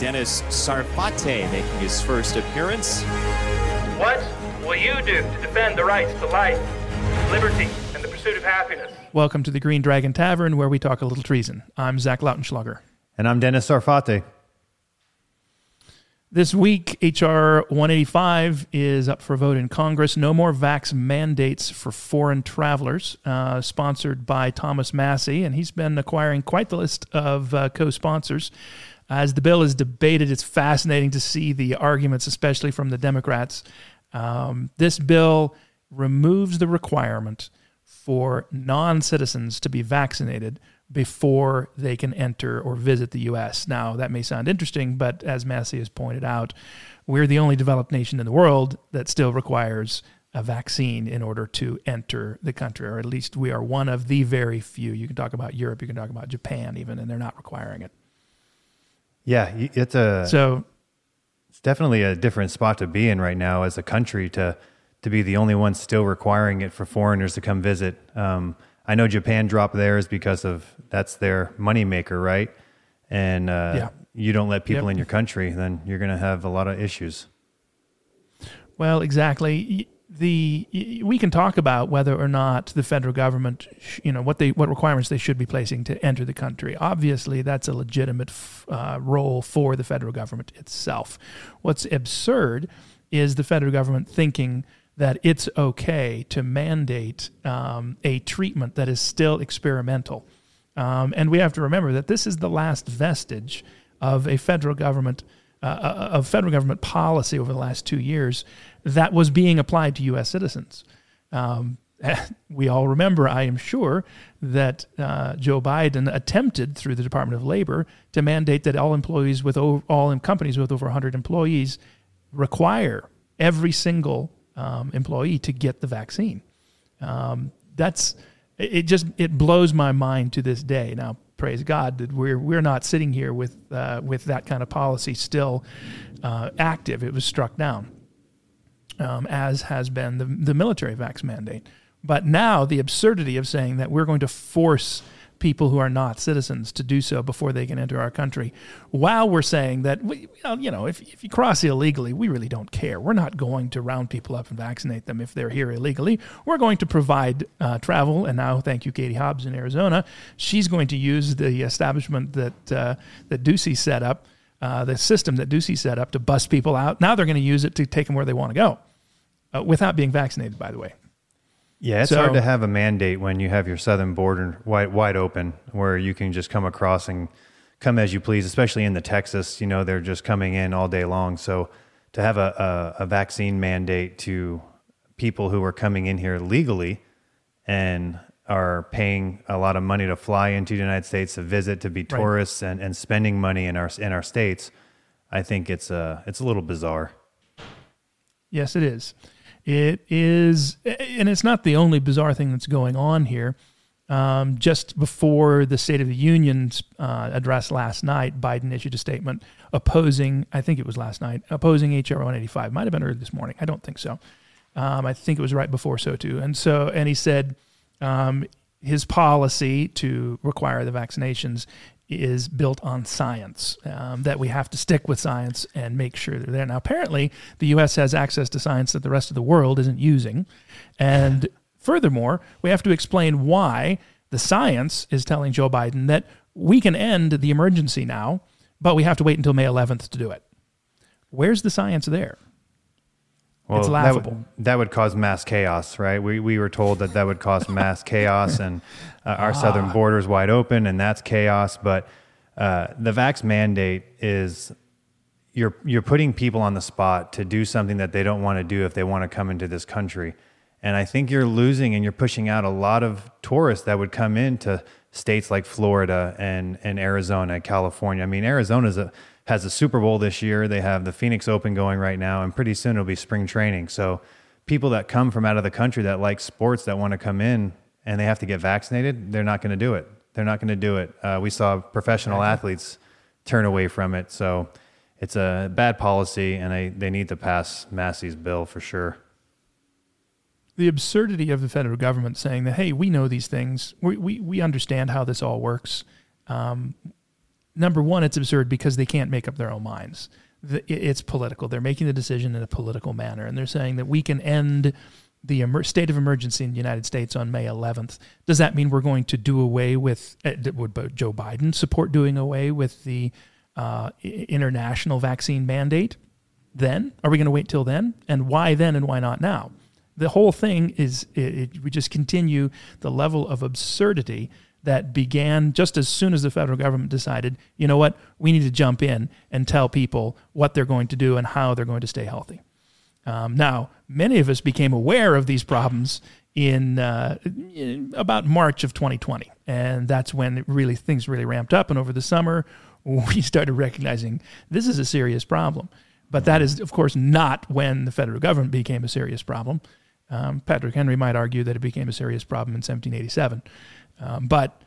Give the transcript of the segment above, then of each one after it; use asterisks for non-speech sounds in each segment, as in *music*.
Dennis Sarfate making his first appearance. What will you do to defend the rights to life, liberty, and the pursuit of happiness? Welcome to the Green Dragon Tavern, where we talk a little treason. I'm Zach Lautenschlager. And I'm Dennis Sarfate. This week, H.R. 185 is up for vote in Congress. No more vax mandates for foreign travelers, uh, sponsored by Thomas Massie, and he's been acquiring quite the list of uh, co sponsors. As the bill is debated, it's fascinating to see the arguments, especially from the Democrats. Um, this bill removes the requirement for non citizens to be vaccinated before they can enter or visit the U.S. Now, that may sound interesting, but as Massie has pointed out, we're the only developed nation in the world that still requires a vaccine in order to enter the country, or at least we are one of the very few. You can talk about Europe, you can talk about Japan, even, and they're not requiring it. Yeah, it's a so it's definitely a different spot to be in right now as a country to to be the only one still requiring it for foreigners to come visit. Um, I know Japan dropped theirs because of that's their moneymaker, right? And uh, yeah. you don't let people Yep. in your country, then you're going to have a lot of issues. Well, exactly. The we can talk about whether or not the federal government, you know, what they what requirements they should be placing to enter the country. Obviously, that's a legitimate uh, role for the federal government itself. What's absurd is the federal government thinking that it's okay to mandate um, a treatment that is still experimental. Um, and we have to remember that this is the last vestige of a federal government uh, of federal government policy over the last two years that was being applied to U.S. citizens. Um, *laughs* we all remember, I am sure, that uh, Joe Biden attempted through the Department of Labor to mandate that all employees with o- all companies with over 100 employees require every single um, employee to get the vaccine. Um, that's it Just it blows my mind to this day. Now, praise God that we're we're not sitting here with uh, with that kind of policy still uh, active. It was struck down, um, as has been the the military vax mandate. But now the absurdity of saying that we're going to force people who are not citizens to do so before they can enter our country, while we're saying that we, you know, if, if you cross illegally, we really don't care. We're not going to round people up and vaccinate them if they're here illegally. We're going to provide uh, travel. And now, thank you, Katie Hobbs in Arizona. She's going to use the establishment that uh, that Ducey set up, uh, the system that Ducey set up to bust people out. Now they're going to use it to take them where they want to go, uh, without being vaccinated. By the way. Yeah, it's So- hard to have a mandate when you have your southern border wide wide open, where you can just come across and come as you please. Especially in the Texas, you know, they're just coming in all day long. So to have a, a, a vaccine mandate to people who are coming in here legally and are paying a lot of money to fly into the United States to visit, to be tourists, and, and spending money in our in our states, I think it's a it's a little bizarre. Yes, it is. It is, and it's not the only bizarre thing that's going on here. Um, just before the State of the Union's uh, address last night, Biden issued a statement opposing, I think it was last night, opposing H.R. 185. Might have been early this morning. I don't think so. Um, I think it was right before so too. And so, and he said um, his policy to require the vaccinations is built on science, um, that we have to stick with science and make sure they're there. Now, apparently, the U.S. has access to science that the rest of the world isn't using. And *laughs* furthermore, we have to explain why the science is telling Joe Biden that we can end the emergency now, but we have to wait until May 11th to do it. Where's the science there? It's that laughable. would, that would cause mass chaos, right? We, we were told that that would cause mass *laughs* chaos, and uh, our Ah. southern border is wide open, and that's chaos. But uh, the vax mandate is you're you're putting people on the spot to do something that they don't want to do if they want to come into this country, and I think you're losing and you're pushing out a lot of tourists that would come into states like Florida and and Arizona, California. I mean, Arizona's a has a Super Bowl this year. They have the Phoenix Open going right now, and pretty soon it'll be spring training. So people that come from out of the country that like sports that want to come in and they have to get vaccinated, they're not going to do it. They're not going to do it. Uh, we saw professional athletes turn away from it. So it's a bad policy, and they, they need to pass Massie's bill for sure. the absurdity of the federal government saying that, hey, we know these things, we, we, we understand how this all works. Um, number one, it's absurd because they can't make up their own minds. It's political. They're making the decision in a political manner, and they're saying that we can end the emer- state of emergency in the United States on May 11th. Does that mean we're going to do away with? Uh, would Joe Biden support doing away with the uh, international vaccine mandate? Then are we going to wait till then? And why then? And why not now? The whole thing is it, it, we just continue the level of absurdity that began just as soon as the federal government decided, you know what, we need to jump in and tell people what they're going to do and how they're going to stay healthy. Um, now, many of us became aware of these problems in, uh, in about March of 2020, and that's when really things really ramped up. And over the summer, *laughs* we started recognizing this is a serious problem. But that is, of course, not when the federal government became a serious problem. Um, Patrick Henry might argue that it became a serious problem in 1787, um, but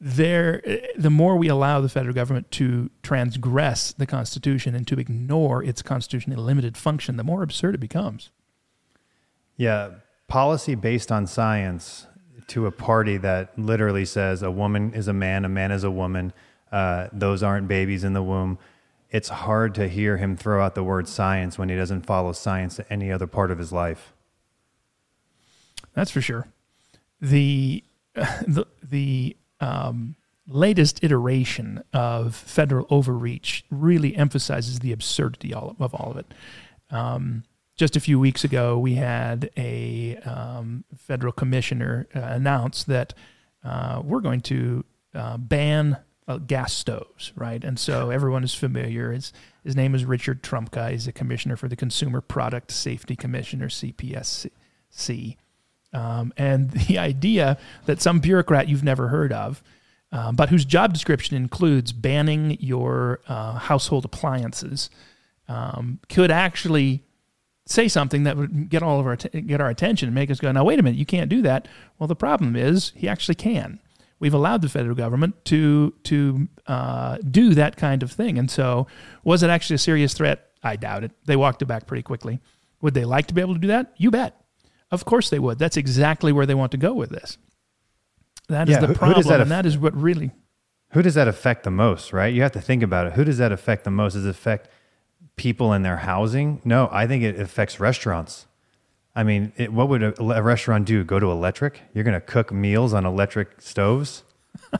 there, the more we allow the federal government to transgress the Constitution and to ignore its constitutionally limited function, the more absurd it becomes. Yeah, policy based on science to a party that literally says a woman is a man, a man is a woman, uh, those aren't babies in the womb. It's hard to hear him throw out the word science when he doesn't follow science to any other part of his life. That's for sure. The *laughs* the the um, latest iteration of federal overreach really emphasizes the absurdity of all of it. Um, just a few weeks ago, we had a um, federal commissioner uh, announce that uh, we're going to uh, ban uh, gas stoves, right? And so everyone is familiar. His, his name is Richard Trumka. He's a commissioner for the Consumer Product Safety Commissioner, CPSC. Um, and *laughs* the idea that some bureaucrat you've never heard of, um, but whose job description includes banning your uh, household appliances, um, could actually say something that would get all of our get our attention and make us go, now wait a minute, you can't do that. Well, the problem is he actually can. We've allowed the federal government to to uh, do that kind of thing, and so was it actually a serious threat? I doubt it. They walked it back pretty quickly. Would they like to be able to do that? You bet. Of course they would. That's exactly where they want to go with this. That is Yeah, the who- who problem, that and that is what really. Who does that affect the most, right? You have to think about it. Who does that affect the most? Does it affect people in their housing? No, I think it affects restaurants. I mean, it, what would a, a restaurant do? Go to electric? You're going to cook meals on electric stoves? *laughs*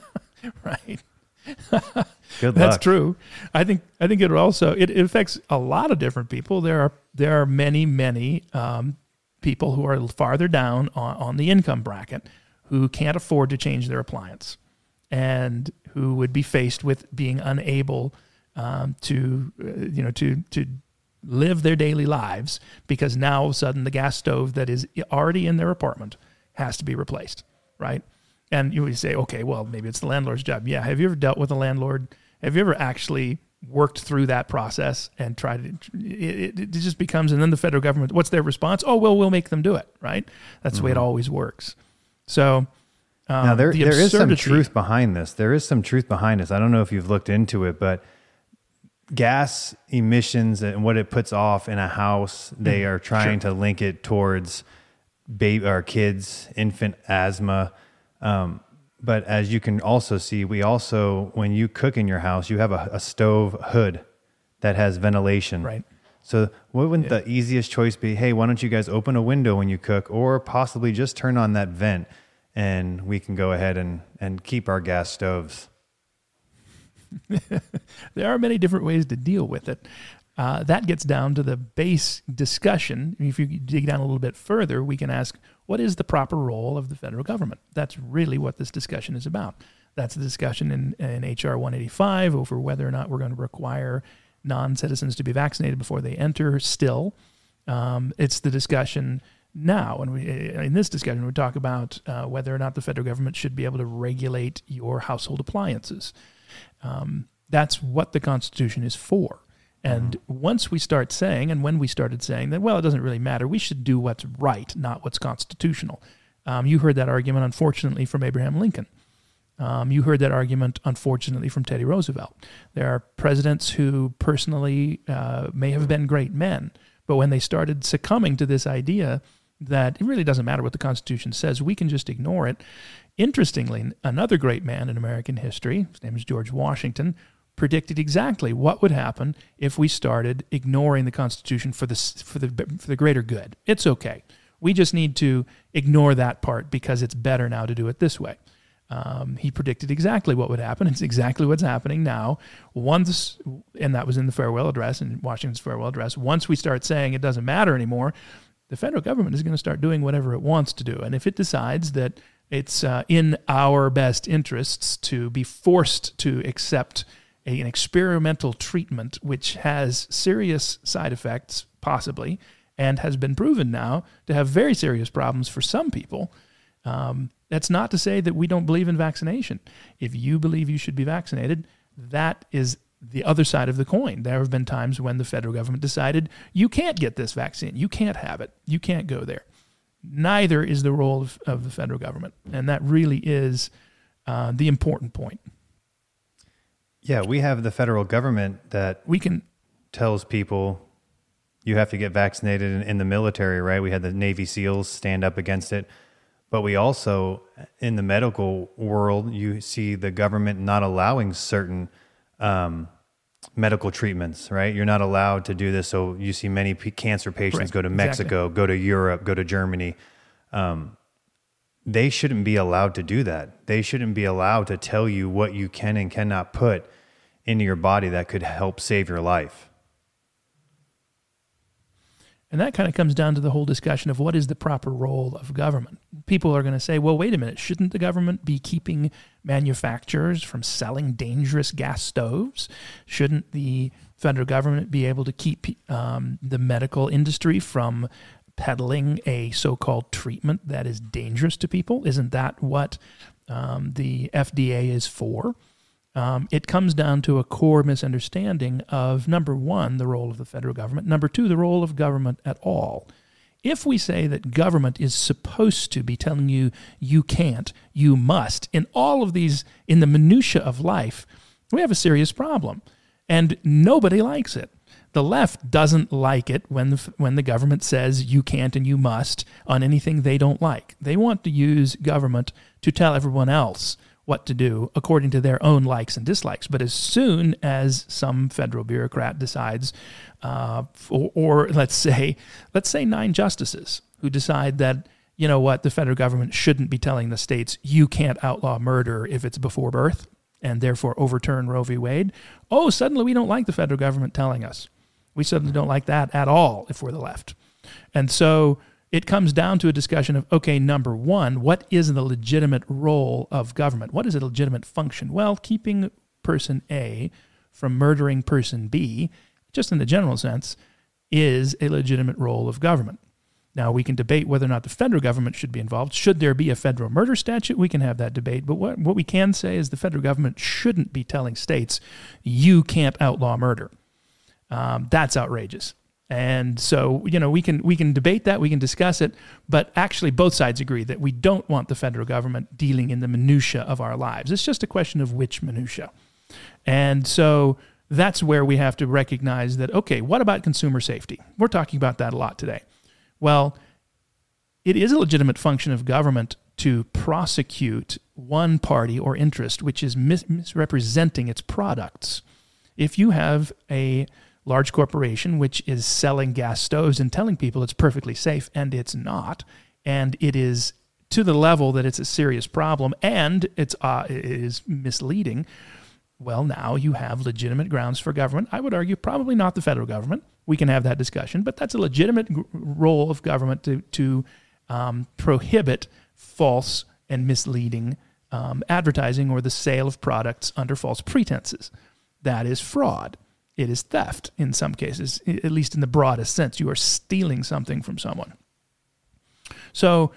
Right. *laughs* Good luck. That's true. I think I think it also it, it affects a lot of different people. There are there are many many um, people who are farther down on, on the income bracket who can't afford to change their appliance, and who would be faced with being unable um, to uh, you know to to live their daily lives because now all of a sudden the gas stove that is already in their apartment has to be replaced, right? And you would say, okay, well, maybe it's the landlord's job. Yeah. Have you ever dealt with a landlord? Have you ever actually worked through that process and tried to, it, it, it just becomes, and then the federal government, what's their response? Oh, well, we'll make them do it, right? That's the way it always works. So, um, Now there the there is some truth behind this. There is some truth behind this. I don't know if you've looked into it, but gas emissions and what it puts off in a house, they are trying to link it towards baby or kids, infant asthma. Um, but as you can also see, we also when you cook in your house, you have a, a stove hood that has ventilation. Right. So, what wouldn't the easiest choice be? Hey, why don't you guys open a window when you cook, or possibly just turn on that vent, and we can go ahead and and keep our gas stoves. *laughs* there are many different ways to deal with it. Uh, that gets down to the base discussion. If you dig down a little bit further, we can ask what is the proper role of the federal government? That's really what this discussion is about. That's the discussion in, in H.R. 185 over whether or not we're going to require non citizens to be vaccinated before they enter, still. Um, it's the discussion now. And we, in this discussion, we talk about uh, whether or not the federal government should be able to regulate your household appliances. Um, that's what the Constitution is for. And once we start saying, and when we started saying that, well, it doesn't really matter, we should do what's right, not what's constitutional. Um, you heard that argument, unfortunately, from Abraham Lincoln. Um, you heard that argument, unfortunately, from Teddy Roosevelt. There are presidents who personally uh, may have been great men, but when they started succumbing to this idea that it really doesn't matter what the Constitution says, we can just ignore it, Interestingly, another great man in American history, his name is George Washington, predicted exactly what would happen if we started ignoring the Constitution for the, for the, for the greater good. It's okay. We just need to ignore that part because it's better now to do it this way. Um, he predicted exactly what would happen. *laughs* It's exactly what's happening now. Once, and that was in the farewell address, in Washington's farewell address. Once we start saying it doesn't matter anymore, the federal government is going to start doing whatever it wants to do. And if it decides that it's uh, in our best interests to be forced to accept a, an experimental treatment which has serious side effects, possibly, and has been proven now to have very serious problems for some people. Um, that's not to say that we don't believe in vaccination. If you believe you should be vaccinated, that is the other side of the coin. There have been times when the federal government decided you can't get this vaccine, you can't have it, you can't go there. Neither is the role of, of the federal government. And that really is uh, the important point. Yeah, we have the federal government that we can tells people you have to get vaccinated in, in the military, right? We had the Navy SEALs stand up against it. But we also, in the medical world, you see the government not allowing certain um, medical treatments, right? You're not allowed to do this. So you see many p- cancer patients Correct. go to Mexico, Exactly. go to Europe, go to Germany. Um, they shouldn't be allowed to do that. They shouldn't be allowed to tell you what you can and cannot put into your body that could help save your life. And that kind of comes down to the whole discussion of what is the proper role of government. People are going to say, well, wait a minute, shouldn't the government be keeping manufacturers from selling dangerous gas stoves? Shouldn't the federal government be able to keep um, the medical industry from peddling a so called treatment that is dangerous to people? Isn't that what um, the FDA is for? Um, it comes down to a core misunderstanding of number one, the role of the federal government, number two, the role of government at all. If we say that government is supposed to be telling you you can't, you must, in all of these, in the minutiae of life, we have a serious problem. And nobody likes it. The left doesn't like it when the, when the government says you can't and you must on anything they don't like. They want to use government to tell everyone else what to do according to their own likes and dislikes. But as soon as some federal bureaucrat decides, uh, or, or let's say, let's say nine justices who decide that you know what, the federal government shouldn't be telling the states you can't outlaw murder if it's before birth, and therefore overturn Roe v. Wade. Oh, suddenly we don't like the federal government telling us. We suddenly don't like that at all if we're the left. And so it comes down to a discussion of okay, number one, what is the legitimate role of government? What is a legitimate function? Well, keeping person A from murdering person B, just in the general sense, is a legitimate role of government. Now, we can debate whether or not the federal government should be involved. Should there be a federal murder statute? We can have that debate. But what, what we can say is the federal government shouldn't be telling states, you can't outlaw murder. Um, that's outrageous. And so, you know, we can we can debate that, we can discuss it, but actually both sides agree that we don't want the federal government dealing in the minutia of our lives. It's just a question of which minutia. And so that's where we have to recognize that okay, what about consumer safety? We're talking about that a lot today. Well, it is a legitimate function of government to prosecute one party or interest which is mis- misrepresenting its products. If you have a large corporation which is selling gas stoves and telling people it's perfectly safe and it's not. And it is to the level that it's a serious problem and it's uh, it is misleading. Well now you have legitimate grounds for government. I would argue probably not the federal government. We can have that discussion but that's a legitimate role of government to, to um, prohibit false and misleading um, advertising or the sale of products under false pretenses. That is fraud it is theft in some cases, at least in the broadest sense. You are stealing something from someone. So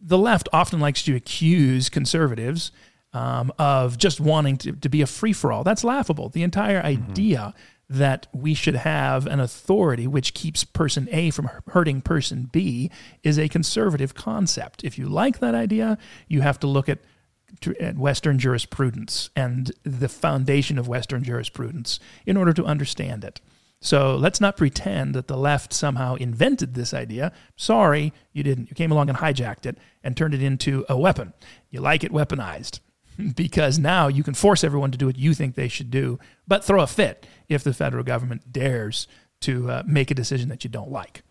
the left often likes to accuse conservatives um, of just wanting to, to be a free for all. That's laughable. The entire idea that we should have an authority which keeps person A from hurting person B is a conservative concept. If you like that idea, you have to look at at Western jurisprudence and the foundation of Western jurisprudence in order to understand it. So let's not pretend that the left somehow invented this idea. Sorry, you didn't. You came along and hijacked it and turned it into a weapon. You like it weaponized *laughs* because now you can force everyone to do what you think they should do, but throw a fit if the federal government dares to uh, make a decision that you don't like.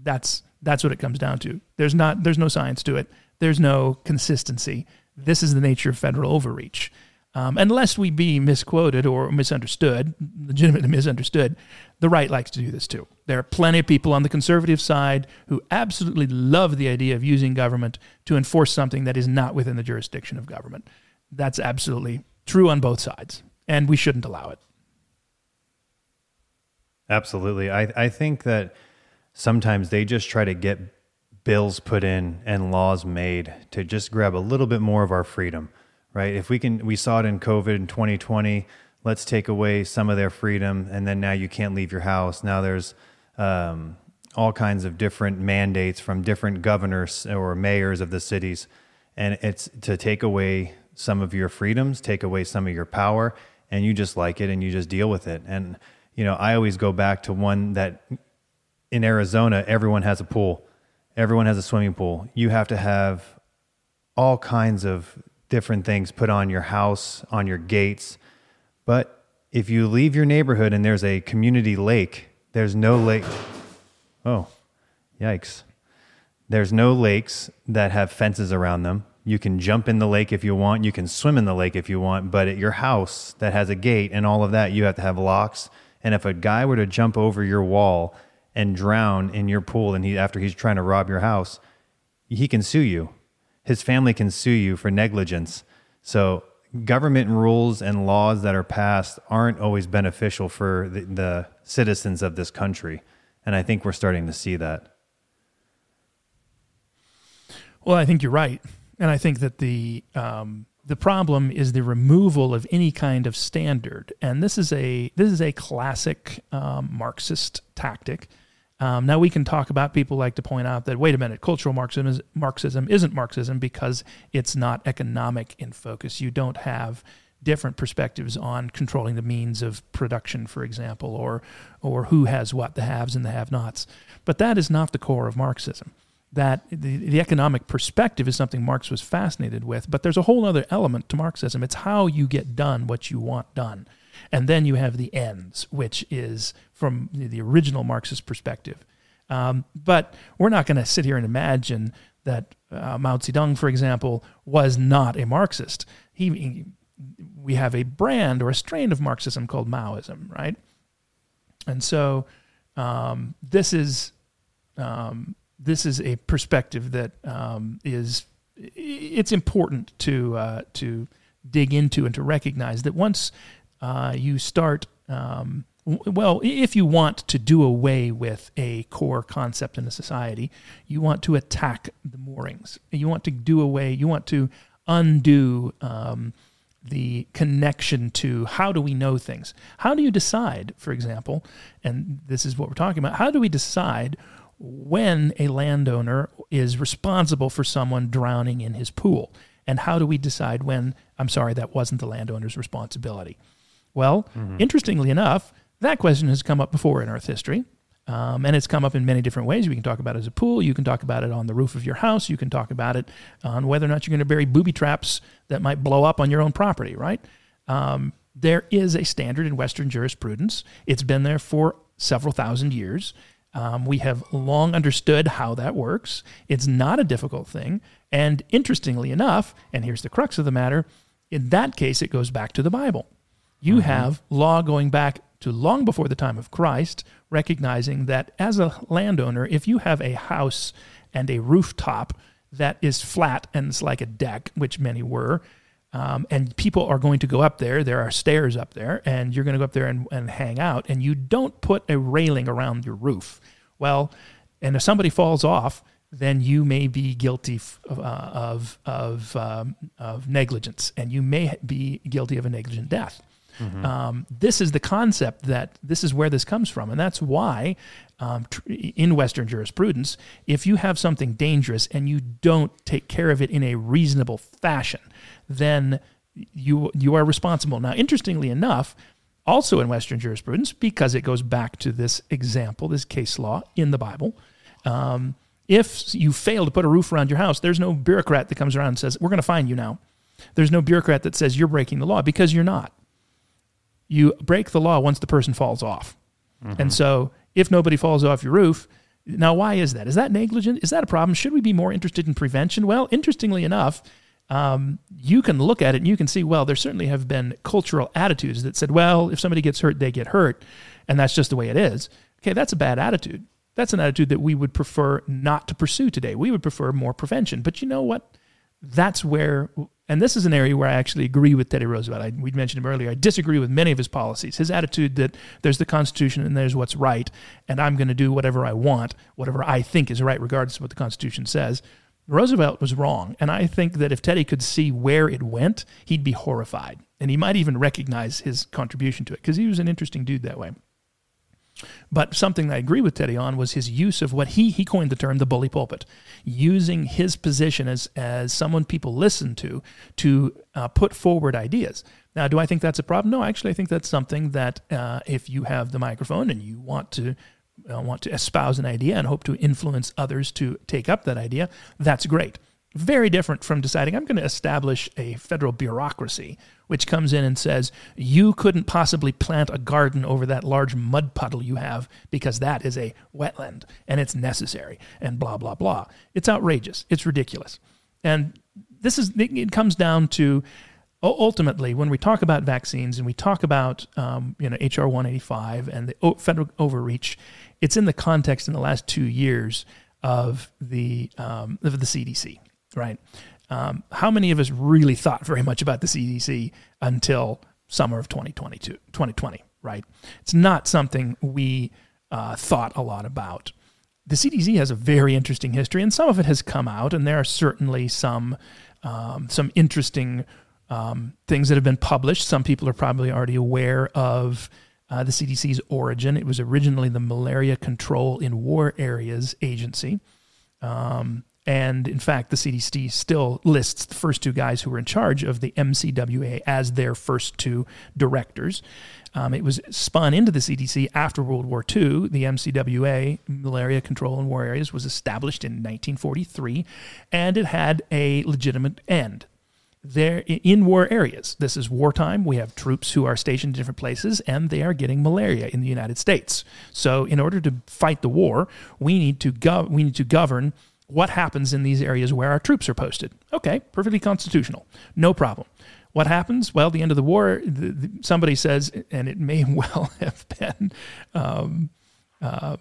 That's that's what it comes down to. There's not there's no science to it. There's no consistency. This is the nature of federal overreach. Um, unless we be misquoted or misunderstood, legitimately misunderstood, the right likes to do this too. There are plenty of people on the conservative side who absolutely love the idea of using government to enforce something that is not within the jurisdiction of government. That's absolutely true on both sides, and we shouldn't allow it. Absolutely. I, I think that sometimes they just try to get bills put in and laws made to just grab a little bit more of our freedom, right? If we can, we saw it in COVID in 2020. Let's take away some of their freedom, and then now you can't leave your house. Now there's um, all kinds of different mandates from different governors or mayors of the cities, and it's to take away some of your freedoms, take away some of your power, and you just like it and you just deal with it. And you know, I always go back to one that in Arizona, everyone has a pool, everyone has a swimming pool. You have to have all kinds of different things put on your house, on your gates. But if you leave your neighborhood and there's a community lake, there's no lake. Oh, yikes. There's no lakes that have fences around them. You can jump in the lake if you want. You can swim in the lake if you want. But at your house that has a gate and all of that, you have to have locks and if a guy were to jump over your wall and drown in your pool, and he after he's trying to rob your house, he can sue you. His family can sue you for negligence. So government rules and laws that are passed aren't always beneficial for the, the citizens of this country, and I think we're starting to see that. Well, I think you're right, and I think that the um, the problem is the removal of any kind of standard, and this is a this is a classic um, Marxist tactic. Um, now we can talk about people like to point out that wait a minute, cultural Marxism is, Marxism isn't Marxism because it's not economic in focus. You don't have different perspectives on controlling the means of production, for example, or or who has what, the haves and the have-nots. But that is not the core of Marxism that the, the economic perspective is something Marx was fascinated with, but there's a whole other element to Marxism. It's how you get done what you want done. And then you have the ends, which is from the original Marxist perspective. Um, but we're not going to sit here and imagine that uh, Mao Zedong, for example, was not a Marxist. He, he, we have a brand or a strain of Marxism called Maoism, right? And so um, this is um, this is a perspective that um, is it's important to uh, to dig into and to recognize that once uh, you start um, well if you want to do away with a core concept in a society you want to attack the moorings you want to do away you want to undo um, the connection to how do we know things how do you decide for example and this is what we're talking about how do we decide when a landowner is responsible for someone drowning in his pool. And how do we decide when, I'm sorry, that wasn't the landowner's responsibility? Well, mm-hmm. interestingly enough, that question has come up before in Earth history. Um, and it's come up in many different ways. We can talk about it as a pool. You can talk about it on the roof of your house. You can talk about it on whether or not you're going to bury booby traps that might blow up on your own property, right? Um, there is a standard in Western jurisprudence. It's been there for several thousand years. Um, we have long understood how that works. It's not a difficult thing. And interestingly enough, and here's the crux of the matter in that case, it goes back to the Bible. You mm-hmm. have law going back to long before the time of Christ, recognizing that as a landowner, if you have a house and a rooftop that is flat and it's like a deck, which many were, um, and people are going to go up there. There are stairs up there, and you're going to go up there and, and hang out. And you don't put a railing around your roof. Well, and if somebody falls off, then you may be guilty of uh, of of, um, of, negligence, and you may be guilty of a negligent death. Mm-hmm. Um, this is the concept that this is where this comes from, and that's why um, tr- in Western jurisprudence, if you have something dangerous and you don't take care of it in a reasonable fashion, then you you are responsible. Now, interestingly enough, also in Western jurisprudence because it goes back to this example, this case law in the Bible. Um, if you fail to put a roof around your house, there's no bureaucrat that comes around and says, We're going to find you now. There's no bureaucrat that says you're breaking the law because you're not. You break the law once the person falls off. Mm-hmm. And so if nobody falls off your roof, now why is that? Is that negligent? Is that a problem? Should we be more interested in prevention? Well, interestingly enough, um, you can look at it and you can see, well, there certainly have been cultural attitudes that said, well, if somebody gets hurt, they get hurt, and that's just the way it is. Okay, that's a bad attitude. That's an attitude that we would prefer not to pursue today. We would prefer more prevention. But you know what? That's where, and this is an area where I actually agree with Teddy Roosevelt. I, we mentioned him earlier. I disagree with many of his policies. His attitude that there's the Constitution and there's what's right, and I'm going to do whatever I want, whatever I think is right, regardless of what the Constitution says. Roosevelt was wrong. And I think that if Teddy could see where it went, he'd be horrified. And he might even recognize his contribution to it because he was an interesting dude that way. But something I agree with Teddy on was his use of what he he coined the term the bully pulpit, using his position as as someone people listen to to uh, put forward ideas. Now, do I think that's a problem? No, actually, I think that's something that uh, if you have the microphone and you want to uh, want to espouse an idea and hope to influence others to take up that idea, that's great. Very different from deciding I'm going to establish a federal bureaucracy which comes in and says, You couldn't possibly plant a garden over that large mud puddle you have because that is a wetland and it's necessary, and blah, blah, blah. It's outrageous. It's ridiculous. And this is, it comes down to ultimately, when we talk about vaccines and we talk about um, you know HR 185 and the federal overreach, it's in the context in the last two years of the um, of the CDC, right? Um, how many of us really thought very much about the CDC until summer of 2022, 2020, right? It's not something we uh, thought a lot about. The CDC has a very interesting history, and some of it has come out, and there are certainly some um, some interesting um, things that have been published. Some people are probably already aware of uh, the CDC's origin. It was originally the Malaria Control in War Areas Agency. Um, and in fact, the CDC still lists the first two guys who were in charge of the MCWA as their first two directors. Um, it was spun into the CDC after World War II. The MCWA, Malaria Control in War Areas, was established in 1943, and it had a legitimate end there in war areas. This is wartime. We have troops who are stationed in different places and they are getting malaria in the United States. So in order to fight the war, we need to gov- we need to govern what happens in these areas where our troops are posted. Okay, perfectly constitutional. No problem. What happens? Well, the end of the war, the, the, somebody says, and it may *laughs* well have been um, uh,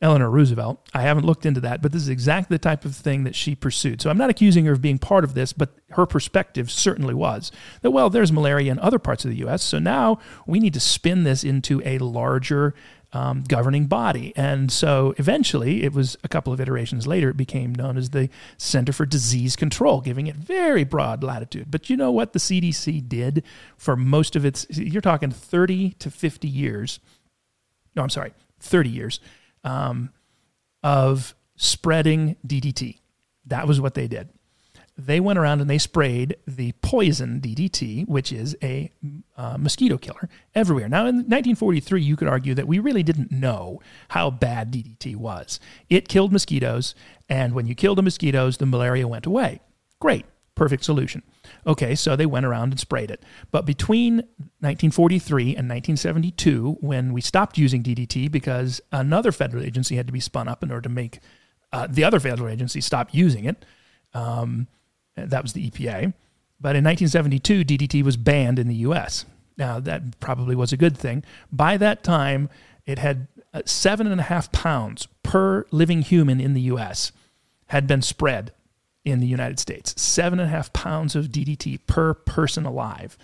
Eleanor Roosevelt. I haven't looked into that, but this is exactly the type of thing that she pursued. So I'm not accusing her of being part of this, but her perspective certainly was that, well, there's malaria in other parts of the U.S., so now we need to spin this into a larger um, governing body. And so eventually, it was a couple of iterations later, it became known as the Center for Disease Control, giving it very broad latitude. But you know what the CDC did for most of its, you're talking 30 to 50 years. No, I'm sorry, 30 years um, of spreading DDT. That was what they did. They went around and they sprayed the poison DDT, which is a uh, mosquito killer, everywhere. Now, in 1943, you could argue that we really didn't know how bad DDT was. It killed mosquitoes, and when you killed the mosquitoes, the malaria went away. Great, perfect solution. Okay, so they went around and sprayed it. But between 1943 and 1972, when we stopped using DDT because another federal agency had to be spun up in order to make uh, the other federal agency stop using it, um, that was the EPA. But in 1972, DDT was banned in the US. Now, that probably was a good thing. By that time, it had uh, seven and a half pounds per living human in the US had been spread in the United States. Seven and a half pounds of DDT per person alive.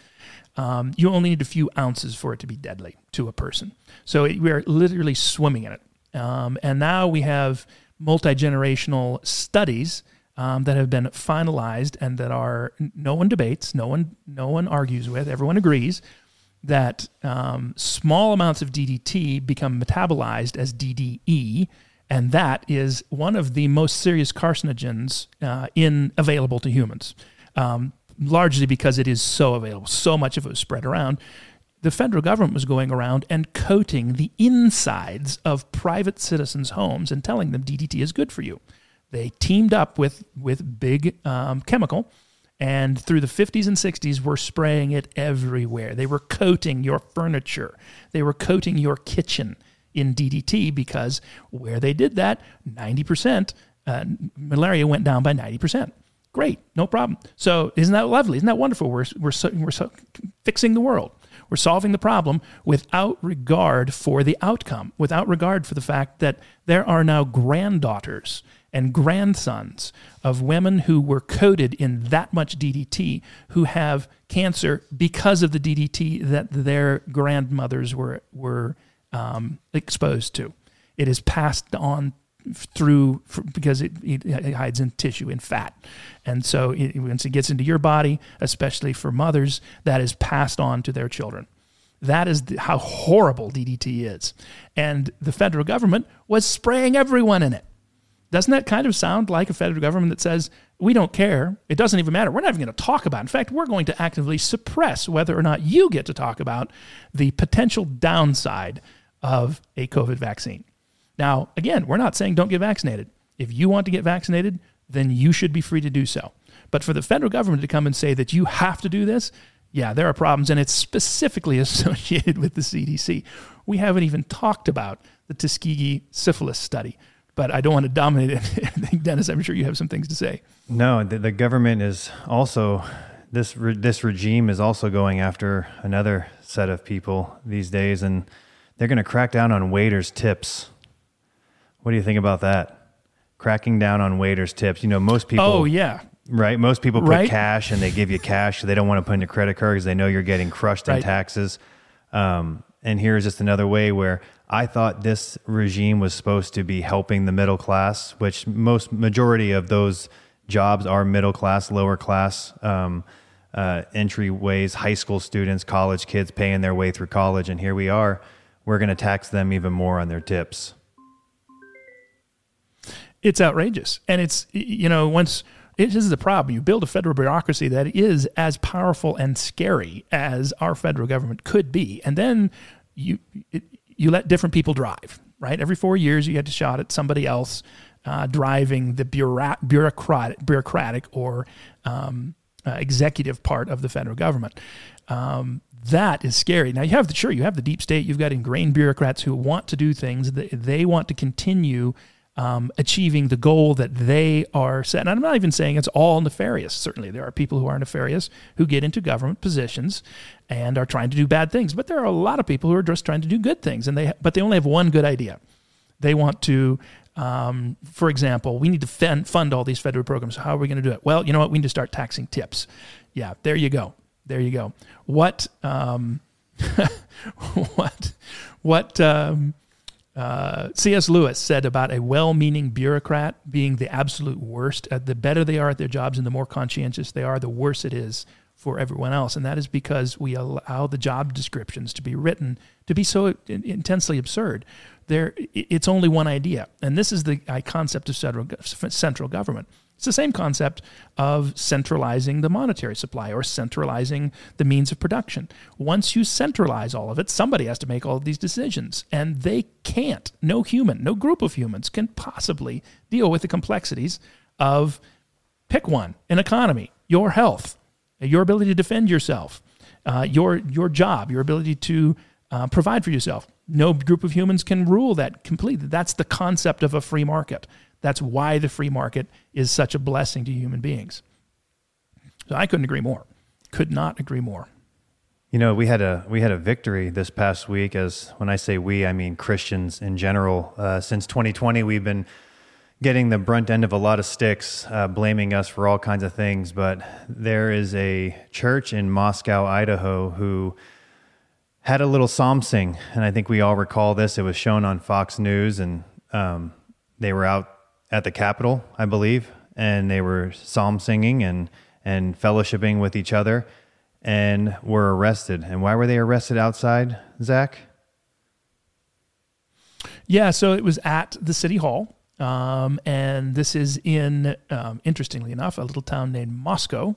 Um, you only need a few ounces for it to be deadly to a person. So it, we are literally swimming in it. Um, and now we have multi generational studies um, that have been finalized and that are no one debates, no one no one argues with, everyone agrees that um, small amounts of DDT become metabolized as DDE, and that is one of the most serious carcinogens uh, in available to humans. Um, largely because it is so available, so much of it was spread around. the federal government was going around and coating the insides of private citizens' homes and telling them DDT is good for you. They teamed up with with big um, chemical, and through the 50s and 60s, were spraying it everywhere. They were coating your furniture. They were coating your kitchen in DDT because where they did that, 90% uh, malaria went down by 90%. Great, no problem. So isn't that lovely? Isn't that wonderful? We're, we're, so, we're so fixing the world. We're solving the problem without regard for the outcome, without regard for the fact that there are now granddaughters and grandsons of women who were coated in that much DDT who have cancer because of the DDT that their grandmothers were were um, exposed to. It is passed on through because it, it, hides in tissue in fat. And so it, once it gets into your body especially for mothers that is passed on to their children. That is the, how horrible DDT is. And the federal government was spraying everyone in it doesn't that kind of sound like a federal government that says we don't care it doesn't even matter we're not even going to talk about it. in fact we're going to actively suppress whether or not you get to talk about the potential downside of a covid vaccine now, again, we're not saying don't get vaccinated. If you want to get vaccinated, then you should be free to do so. But for the federal government to come and say that you have to do this, yeah, there are problems, and it's specifically *laughs* associated with the CDC. We haven't even talked about the Tuskegee syphilis study, but I don't want to dominate it. *laughs* Dennis, I'm sure you have some things to say. No, the, the government is also this re, this regime is also going after another set of people these days, and they're going to crack down on waiters' tips. What do you think about that? Cracking down on waiters' tips. You know, most people. Oh yeah. Right. Most people put Right. cash and they give you cash. So they don't want to put in your credit card because they know you're getting crushed in taxes. Um, and here's just another way where I thought this regime was supposed to be helping the middle class, which most majority of those jobs are middle class, lower class um, uh, entryways, high school students, college kids paying their way through college. And here we are. We're going to tax them even more on their tips. it's outrageous. And it's, you know, once this is the problem. You build a federal bureaucracy that is as powerful and scary as our federal government could be. And then you, it, you let different people drive, right? Every four years, you get a shot at somebody else uh, driving the bureaucrat, bureaucratic, bureaucratic or um, uh, executive part of the federal government. Um, that is scary. Now you have the sure you have the deep state. You've got ingrained bureaucrats who want to do things. They, they want to continue um, achieving the goal that they are set. And I'm not even saying it's all nefarious. Certainly, there are people who are nefarious who get into government positions and are trying to do bad things. But there are a lot of people who are just trying to do good things, and they but they only have one good idea. They want to. Um, for example, we need to fund, fund all these federal programs. How are we going to do it? Well, you know what? We need to start taxing tips. Yeah, there you go. There you go. What um, *laughs* what what um, uh, C.S. Lewis said about a well-meaning bureaucrat being the absolute worst. Uh, the better they are at their jobs and the more conscientious they are, the worse it is for everyone else. And that is because we allow the job descriptions to be written to be so intensely absurd. There, it's only one idea, and this is the concept of central government. It's the same concept of centralizing the monetary supply or centralizing the means of production. Once you centralize all of it, somebody has to make all of these decisions, and they can't. No human, no group of humans can possibly deal with the complexities of pick one an economy, your health, your ability to defend yourself, uh, your, your job, your ability to uh, provide for yourself. No group of humans can rule that completely. That's the concept of a free market. That's why the free market is such a blessing to human beings. So I couldn't agree more. Could not agree more. You know, we had a we had a victory this past week. As when I say we, I mean Christians in general. Uh, since 2020, we've been getting the brunt end of a lot of sticks, uh, blaming us for all kinds of things. But there is a church in Moscow, Idaho, who had a little psalm sing, and I think we all recall this. It was shown on Fox News, and um, they were out at the Capitol, I believe, and they were psalm singing and and fellowshipping with each other and were arrested. And why were they arrested outside, Zach? Yeah, so it was at the city hall. Um, and this is in, um, interestingly enough, a little town named Moscow.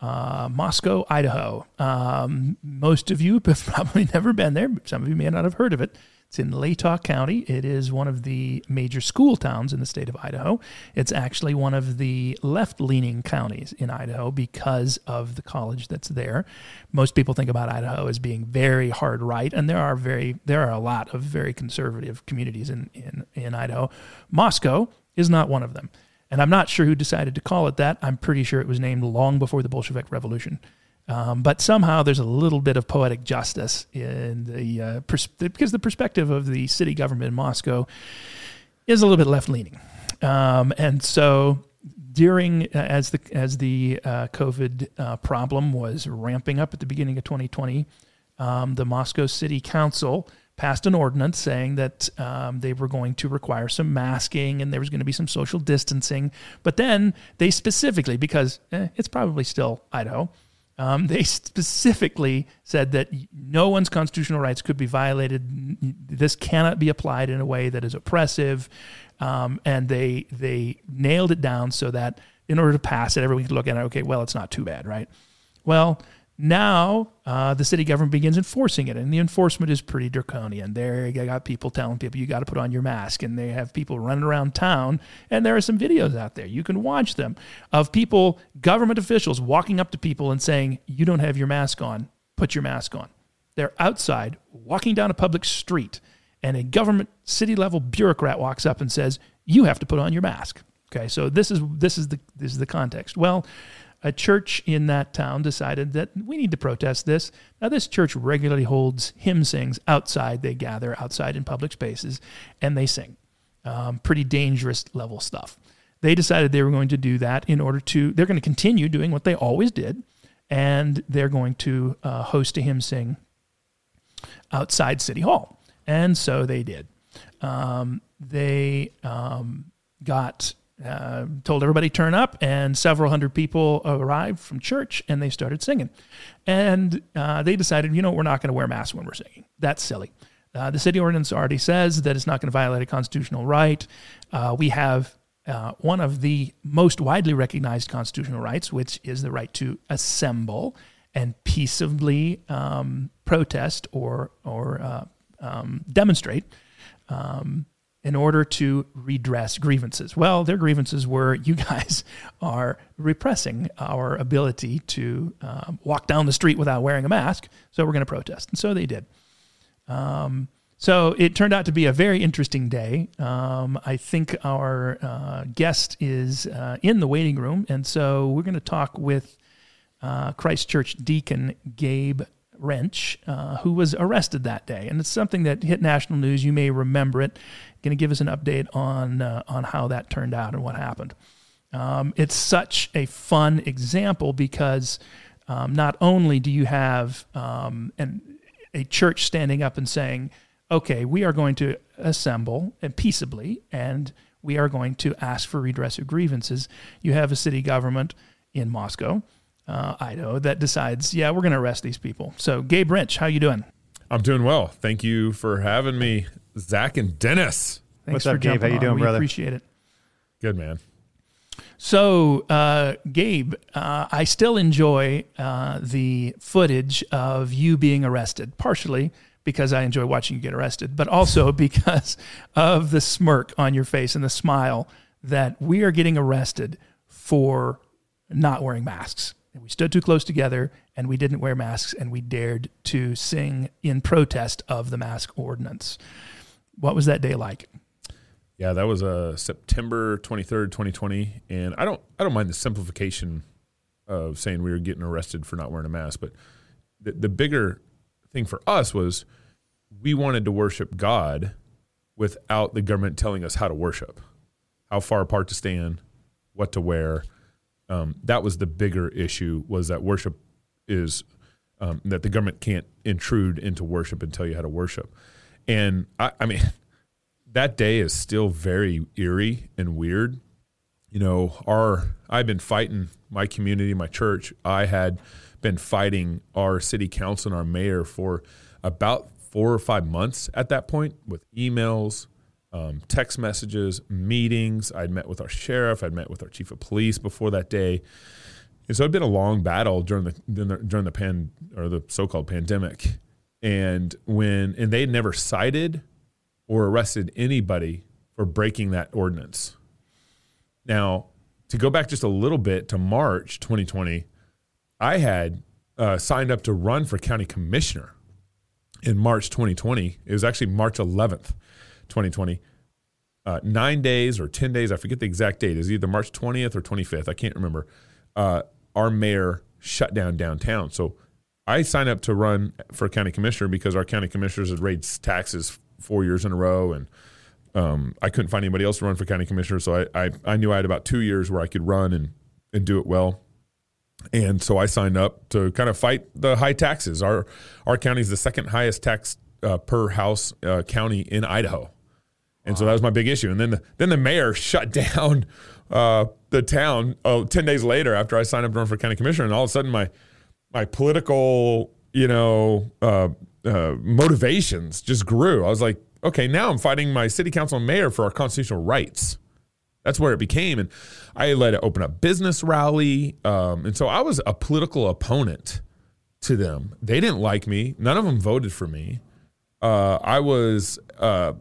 uh, Moscow, Idaho. Um, most of you *laughs* have probably never been there. Some of you may not have heard of it. It's in Latah County. It is one of the major school towns in the state of Idaho. It's actually one of the left leaning counties in Idaho because of the college that's there. Most people think about Idaho as being very hard right, and there are very there are a lot of very conservative communities in, in, in Idaho. Moscow is not one of them. And I'm not sure who decided to call it that. I'm pretty sure it was named long before the Bolshevik Revolution. Um, but somehow there's a little bit of poetic justice in the uh, pers- because the perspective of the city government in Moscow is a little bit left leaning, um, and so during uh, as the as the uh, COVID uh, problem was ramping up at the beginning of 2020, um, the Moscow City Council passed an ordinance saying that um, they were going to require some masking and there was going to be some social distancing. But then they specifically, because eh, it's probably still Idaho, um, they specifically said that no one's constitutional rights could be violated. This cannot be applied in a way that is oppressive, um, and they they nailed it down so that in order to pass it, everyone could look at it. Okay, well, it's not too bad, right? Well, now uh, the city government begins enforcing it, and the enforcement is pretty draconian. There, you got people telling people you got to put on your mask, and they have people running around town. And there are some videos out there you can watch them of people, government officials, walking up to people and saying, "You don't have your mask on. Put your mask on." They're outside walking down a public street, and a government city level bureaucrat walks up and says, "You have to put on your mask." Okay, so this is this is the this is the context. Well, a church in that town decided that we need to protest this. Now, this church regularly holds hymn sings outside. They gather outside in public spaces and they sing. Um, pretty dangerous level stuff. They decided they were going to do that in order to, they're going to continue doing what they always did, and they're going to uh, host a hymn sing outside City Hall. And so they did. Um, they um, got uh, told everybody turn up, and several hundred people arrived from church, and they started singing. And uh, they decided, you know, we're not going to wear masks when we're singing. That's silly. Uh, the city ordinance already says that it's not going to violate a constitutional right. Uh, we have uh, one of the most widely recognized constitutional rights, which is the right to assemble and peaceably um, protest or or uh, um, demonstrate. Um, in order to redress grievances. Well, their grievances were you guys *laughs* are repressing our ability to um, walk down the street without wearing a mask, so we're going to protest. And so they did. Um, so it turned out to be a very interesting day. Um, I think our uh, guest is uh, in the waiting room, and so we're going to talk with uh, Christ Church deacon Gabe Rench, uh, who was arrested that day. And it's something that hit national news. You may remember it. Going to give us an update on uh, on how that turned out and what happened. Um, it's such a fun example because um, not only do you have um, an, a church standing up and saying, "Okay, we are going to assemble and peaceably, and we are going to ask for redress of grievances," you have a city government in Moscow uh, Idaho that decides, yeah, we're going to arrest these people. So, Gabe Rench, how are you doing? I'm doing well. Thank you for having me, Zach and Dennis. Thanks What's up, Gabe? How you doing, we brother? Appreciate it. Good man. So, uh, Gabe, uh, I still enjoy uh, the footage of you being arrested, partially because I enjoy watching you get arrested, but also *laughs* because of the smirk on your face and the smile that we are getting arrested for not wearing masks. And we stood too close together and we didn't wear masks and we dared to sing in protest of the mask ordinance. What was that day like? Yeah, that was uh, September 23rd, 2020. And I don't I don't mind the simplification of saying we were getting arrested for not wearing a mask, but the, the bigger thing for us was we wanted to worship God without the government telling us how to worship, how far apart to stand, what to wear um, that was the bigger issue was that worship is um, that the government can't intrude into worship and tell you how to worship. And I, I mean, *laughs* that day is still very eerie and weird. You know, our I've been fighting my community, my church. I had been fighting our city council and our mayor for about four or five months at that point with emails, um, text messages, meetings. I'd met with our sheriff. I'd met with our chief of police before that day. And so it'd been a long battle during the during the, during the pan or the so-called pandemic, and when and they never cited or arrested anybody for breaking that ordinance. Now, to go back just a little bit to March 2020, I had uh, signed up to run for county commissioner in March 2020. It was actually March 11th, 2020. Uh, nine days or 10 days, I forget the exact date, is either March 20th or 25th. I can't remember. Uh, our mayor shut down downtown. So I signed up to run for county commissioner because our county commissioners had raised taxes four years in a row. And um, I couldn't find anybody else to run for county commissioner. So I, I, I knew I had about two years where I could run and, and do it well. And so I signed up to kind of fight the high taxes. Our our county is the second highest tax uh, per house uh, county in Idaho, and so that was my big issue. And then the, then the mayor *laughs* shut down uh, the town uh, ten days later after I signed up to run for county commissioner, and all of a sudden my my political you know uh, uh, motivations just grew. I was like, okay, now I'm fighting my city council and mayor for our constitutional rights. That's where it became. And I let it open up business rally. Um, and so I was a political opponent to them. They didn't like me. None of them voted for me. Uh, I was uh,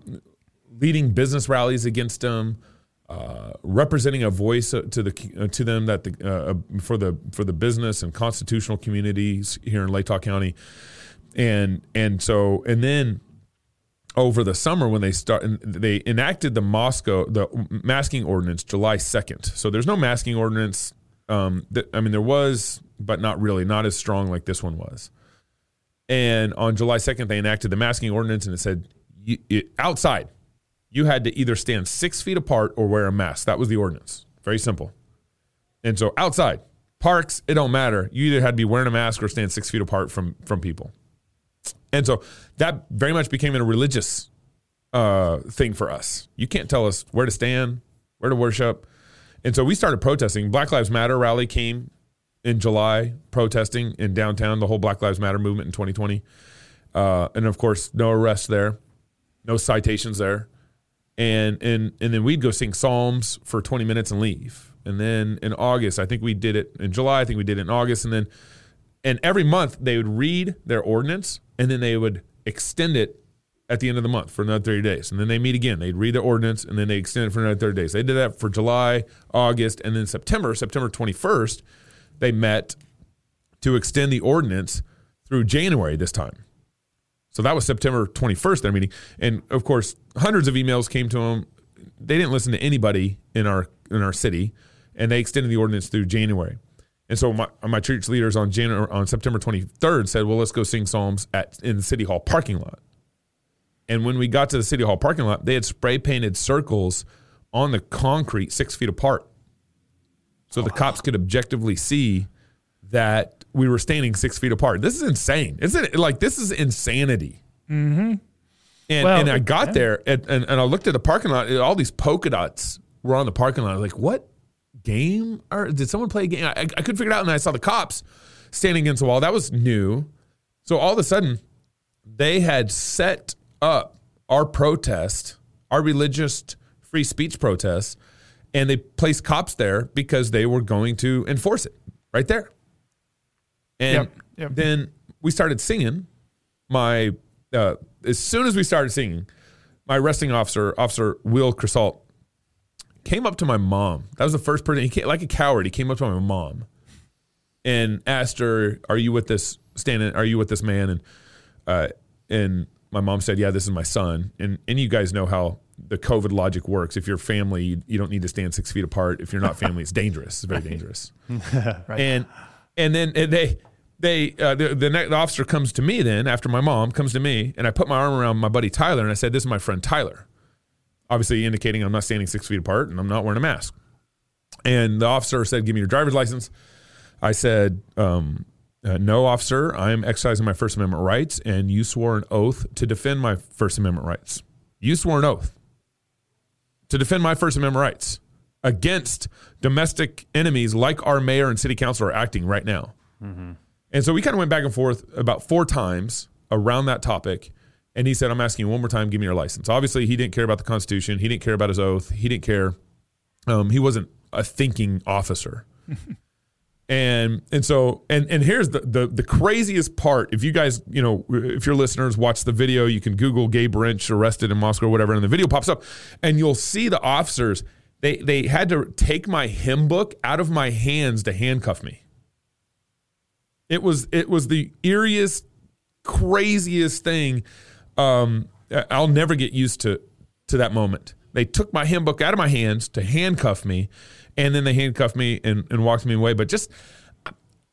leading business rallies against them, uh, representing a voice to the uh, to them that the uh, for the for the business and constitutional communities here in Latah County, and and so and then over the summer when they start they enacted the Moscow the masking ordinance July 2nd. So there's no masking ordinance um, th- I mean there was but not really not as strong like this one was. And on July 2nd they enacted the masking ordinance and it said outside you had to either stand 6 feet apart or wear a mask. That was the ordinance. Very simple. And so outside parks it don't matter. You either had to be wearing a mask or stand 6 feet apart from from people. And so that very much became a religious uh, thing for us. You can't tell us where to stand, where to worship. And so we started protesting. Black Lives Matter rally came in July, protesting in downtown, the whole Black Lives Matter movement in 2020. Uh, and of course, no arrests there, no citations there. And, and, and then we'd go sing Psalms for 20 minutes and leave. And then in August, I think we did it in July, I think we did it in August. And then, and every month they would read their ordinance and then they would extend it at the end of the month for another 30 days. And then they meet again. They'd read the ordinance and then they extend it for another 30 days. They did that for July, August, and then September, September 21st, they met to extend the ordinance through January this time. So that was September 21st, their meeting. And of course, hundreds of emails came to them. They didn't listen to anybody in our in our city, and they extended the ordinance through January. And so my, my church leaders on January, on September 23rd said, "Well, let's go sing psalms at in the city hall parking lot." And when we got to the city hall parking lot, they had spray painted circles on the concrete six feet apart, so the cops could objectively see that we were standing six feet apart. This is insane, isn't it? Like this is insanity. Mm-hmm. And Well, and I got yeah. there and, and and I looked at the parking lot. And all these polka dots were on the parking lot. I was like, what game? Or did someone play a game? I, I couldn't figure it out. And I saw the cops standing against the wall. That was new. So all of a sudden, they had set up our protest, our religious free speech protest, and they placed cops there because they were going to enforce it right there. And Yep, yep. then we started singing. My uh, as soon as we started singing, my arresting officer, Officer Will Crisalt, came up to my mom. That was the first person. He came, like a coward. He came up to my mom and asked her, "Are you with this standing? Are you with this man?" And uh, and my mom said, "Yeah, this is my son." And and you guys know how the COVID logic works. If you're family, you, you don't need to stand six feet apart. If you're not family, it's dangerous. It's very *laughs* dangerous. And and then and they they uh, the the, the officer comes to me then after my mom comes to me and I put my arm around my buddy Tyler and I said, "This is my friend Tyler." Obviously indicating I'm not standing six feet apart and I'm not wearing a mask. And the officer said, "Give me your driver's license." I said, um, uh, "No, officer. I am exercising my First Amendment rights, and you swore an oath to defend my First Amendment rights. You swore an oath to defend my First Amendment rights against domestic enemies like our mayor and city council are acting right now." And so we kind of went back and forth about four times around that topic. And he said, I'm asking you one more time, give me your license. Obviously, he didn't care about the Constitution. He didn't care about his oath. He didn't care. Um, he wasn't a thinking officer. *laughs* And and so and and here's the, the the craziest part. If you guys, you know, if your listeners watch the video, you can Google Gabe Rench arrested in Moscow or whatever, and the video pops up, and you'll see the officers. They they had to take my hymn book out of my hands to handcuff me. It was it was the eeriest, craziest thing. Um, I'll never get used to to that moment. They took my hymn book out of my hands to handcuff me, and then they handcuffed me and, and walked me away. But just,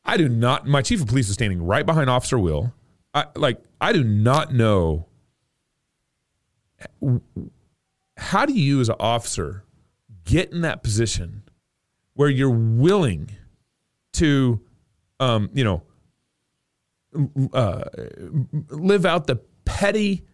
I do not. My chief of police is standing right behind Officer Will. I like. I do not know. How do you, as an officer, get in that position where you're willing to, um, you know, uh, live out the petty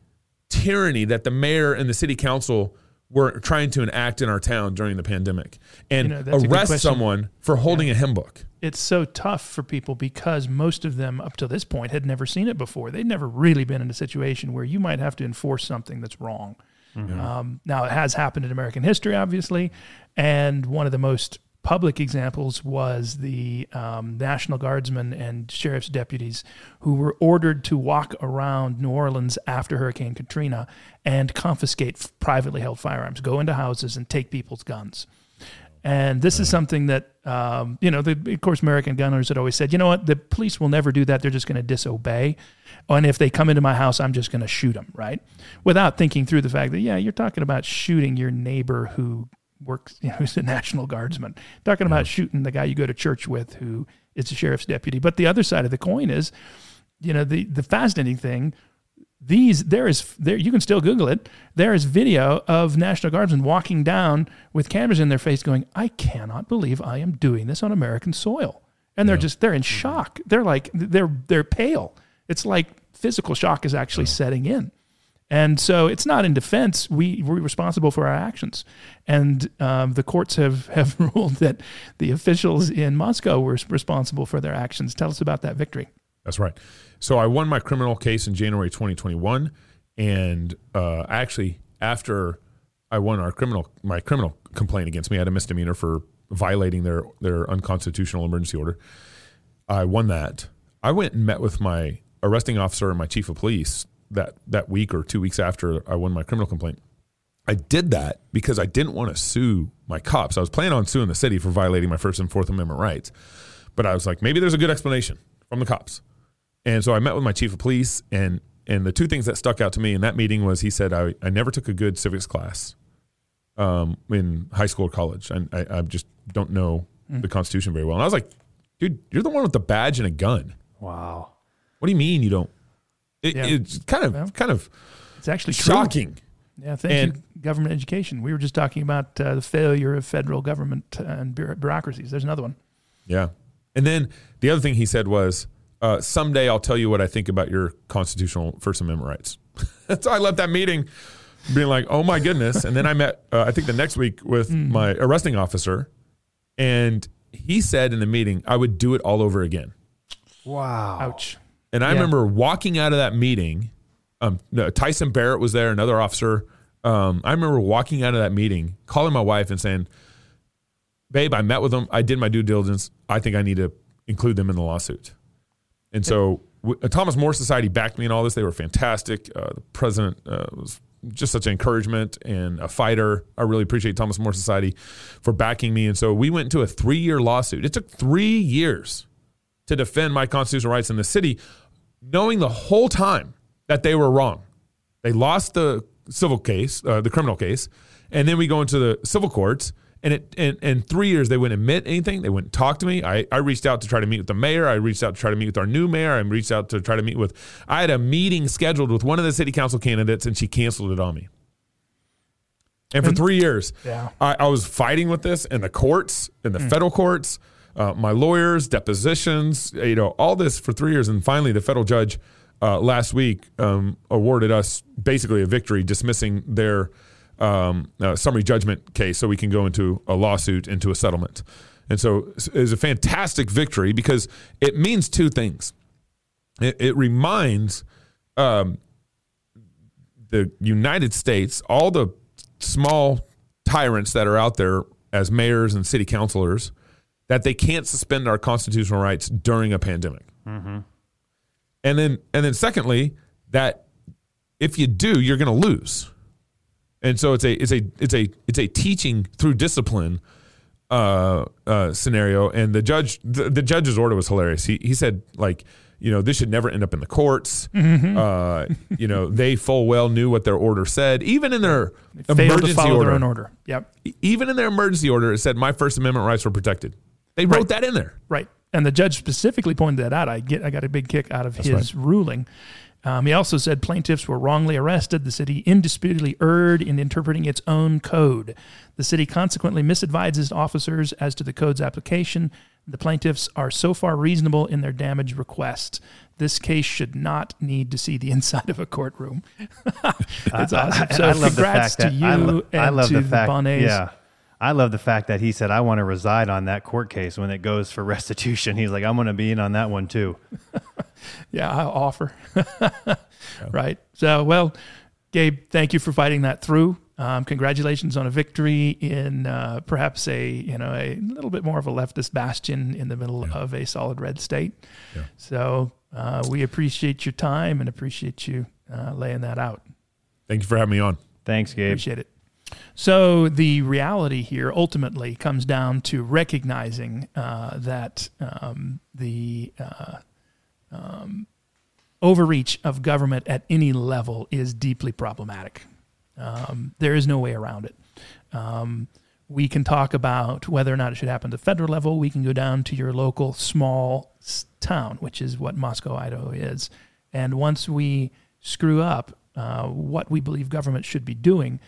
tyranny that the mayor and the city council were trying to enact in our town during the pandemic and You know, that's a good arrest someone for holding a hymn book. it's so tough for people because most of them up to this point had never seen it before. They'd never really been in a situation where you might have to enforce something that's wrong. Um, now, it has happened in American history, obviously, and one of the most public examples was the um, National Guardsmen and sheriff's deputies who were ordered to walk around New Orleans after Hurricane Katrina and confiscate f- privately held firearms, go into houses and take people's guns. And this is something that, um, you know, the, of course, American gun owners had always said, you know what, the police will never do that. They're just going to disobey. And if they come into my house, I'm just going to shoot them, right? Without thinking through the fact that, yeah, you're talking about shooting your neighbor who works, you *laughs* know, who's a National Guardsman. Talking about shooting the guy you go to church with who is a sheriff's deputy. But the other side of the coin is, you know, the, the fascinating thing these there is there you can still google it. There is video of national guardsmen walking down with cameras in their face going i cannot believe i am doing this on american soil. And they're just they're in mm-hmm. shock. They're like they're they're pale. It's like physical shock is actually oh. setting in and so it's not in defense we we're responsible for our actions and um, the courts have have *laughs* ruled that the officials in moscow were responsible for their actions tell us about that victory That's right. So I won my criminal case in January 2021, and uh, actually after I won our criminal my criminal complaint against me, I had a misdemeanor for violating their their unconstitutional emergency order. I won that. I went and met with my arresting officer and my chief of police that that week or two weeks after I won my criminal complaint. I did that because I didn't want to sue my cops. I was planning on suing the city for violating my First and Fourth Amendment rights, but I was like, maybe there's a good explanation from the cops. And so I met with my chief of police, and and the two things that stuck out to me in that meeting was he said I, I never took a good civics class um, in high school or college. I, I, I just don't know the Constitution very well. And I was like, dude, you're the one with the badge and a gun. Wow. What do you mean you don't? It, Yeah. It's kind of Well, kind of it's actually true. shocking. Yeah, thank And- you, government education. We were just talking about uh, the failure of federal government uh, and bureaucracies. There's another one. Yeah. And then the other thing he said was, uh, someday I'll tell you what I think about your constitutional First Amendment rights. *laughs* so I left that meeting being like, oh my goodness. And then I met, uh, I think the next week with my arresting officer, and he said in the meeting, I would do it all over again. Wow. Ouch. And I Yeah. remember walking out of that meeting. Um, no, Tyson Barrett was there, another officer. Um, I remember walking out of that meeting, calling my wife and saying, "Babe, I met with them. I did my due diligence. I think I need to include them in the lawsuit." And so, w- uh, Thomas More Society backed me in all this. They were fantastic. Uh, the president uh, was just such an encouragement and a fighter. I really appreciate Thomas More Society for backing me. And so, we went into a three-year lawsuit. It took three years to defend my constitutional rights in the city, knowing the whole time that they were wrong. They lost the civil case, uh, the criminal case, and then we go into the civil courts. And it and, and three years they wouldn't admit anything. They wouldn't talk to me. I, I reached out to try to meet with the mayor. I reached out to try to meet with our new mayor. I reached out to try to meet with. I had a meeting scheduled with one of the city council candidates, and she canceled it on me. And for three years, Yeah. I, I was fighting with this in the courts, in the federal courts, uh, my lawyers, depositions, you know, all this for three years. And finally, the federal judge uh, last week um, awarded us basically a victory, dismissing their um, uh, summary judgment case so we can go into a lawsuit, into a settlement. And so it's it's a fantastic victory because it means two things. It, it reminds um, the United States, all the small tyrants that are out there as mayors and city councilors, that they can't suspend our constitutional rights during a pandemic. And then, and then, secondly, that if you do, you're going to lose. And so it's a it's a it's a it's a teaching through discipline uh, uh, scenario. And the judge the, the judge's order was hilarious. He he said like you know this should never end up in the courts. Uh, you know *laughs* they full well knew what their order said, even in their to emergency order. their own order. Yep. Even in their emergency order, it said my First Amendment rights were protected. They wrote Right. that in there. Right. And the judge specifically pointed that out. I get I got a big kick out of his ruling. Um, he also said plaintiffs were wrongly arrested. The city indisputably erred in interpreting its own code. The city consequently misadvises officers as to the code's application. The plaintiffs are so far reasonable in their damage requests. This case should not need to see the *laughs* inside of a courtroom. *laughs* it's awesome. So I love the congrats fact to that you I, lo- and I love to the fact. Bonnets. Yeah, I love the fact that he said, "I want to reside on that court case when it goes for *laughs* restitution." He's like, "I'm going to be in on that one too." *laughs* Yeah, I'll offer. *laughs* Right. So, well, Gabe, thank you for fighting that through. Um, congratulations on a victory in uh, perhaps a you know a little bit more of a leftist bastion in the middle of a solid red state. Yeah. So uh, we appreciate your time and appreciate you uh, laying that out. Thank you for having me on. Thanks, Gabe. Appreciate it. So the reality here ultimately comes down to recognizing uh, that um, the uh, um, overreach of government at any level is deeply problematic. Um, there is no way around it. Um, we can talk about whether or not it should happen at the federal level. We can go down to your local small town, which is what Moscow, Idaho is. And once we screw up uh, what we believe government should be doing,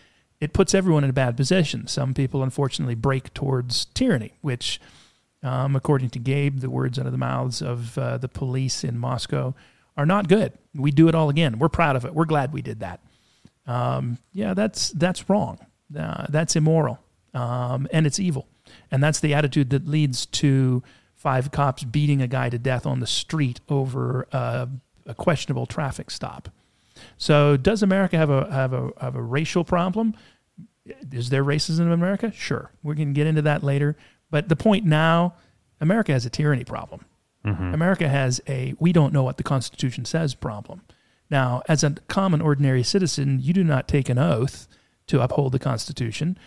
it puts everyone in a bad position. Some people, unfortunately, break towards tyranny, which, um, according to Gabe, the words out of the mouths of uh, the police in Moscow are not good. We do it all again. We're proud of it. We're glad we did that. Um, yeah, that's that's wrong. Uh, that's immoral, um, and it's evil. And that's the attitude that leads to five cops beating a guy to death on the street over uh, a questionable traffic stop. So, does America have a have a have a racial problem? Is there racism in America? Sure, We can get into that later. But the point now, America has a tyranny problem. America has a we don't know what the Constitution says problem. Now, as a common ordinary citizen, you do not take an oath to uphold the Constitution.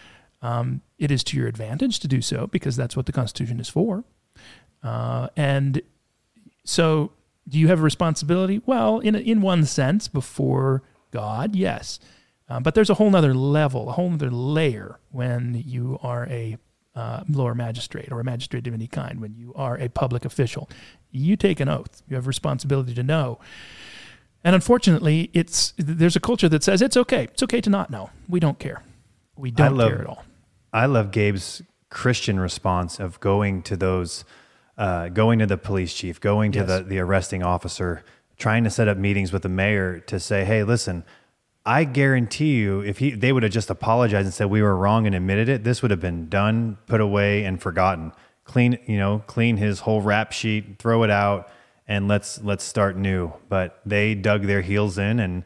Um, it is to your advantage to do so because that's what the Constitution is for. Uh, and so, do you have a responsibility? Well, in in one sense, before God, yes. Um, but there's a whole other level, a whole other layer when you are a uh, lower magistrate or a magistrate of any kind, when you are a public official. You take an oath. You have responsibility to know. And unfortunately, it's there's a culture that says it's okay. It's okay to not know. We don't care. We don't love- care at all. I love Gabe's Christian response of going to those, uh, going to the police chief, going to Yes. the, the arresting officer, trying to set up meetings with the mayor to say, hey, listen, I guarantee you, if he they would have just apologized and said we were wrong and admitted it, this would have been done, put away, and forgotten. Clean, you know, clean his whole rap sheet, throw it out, and let's let's start new. But they dug their heels in and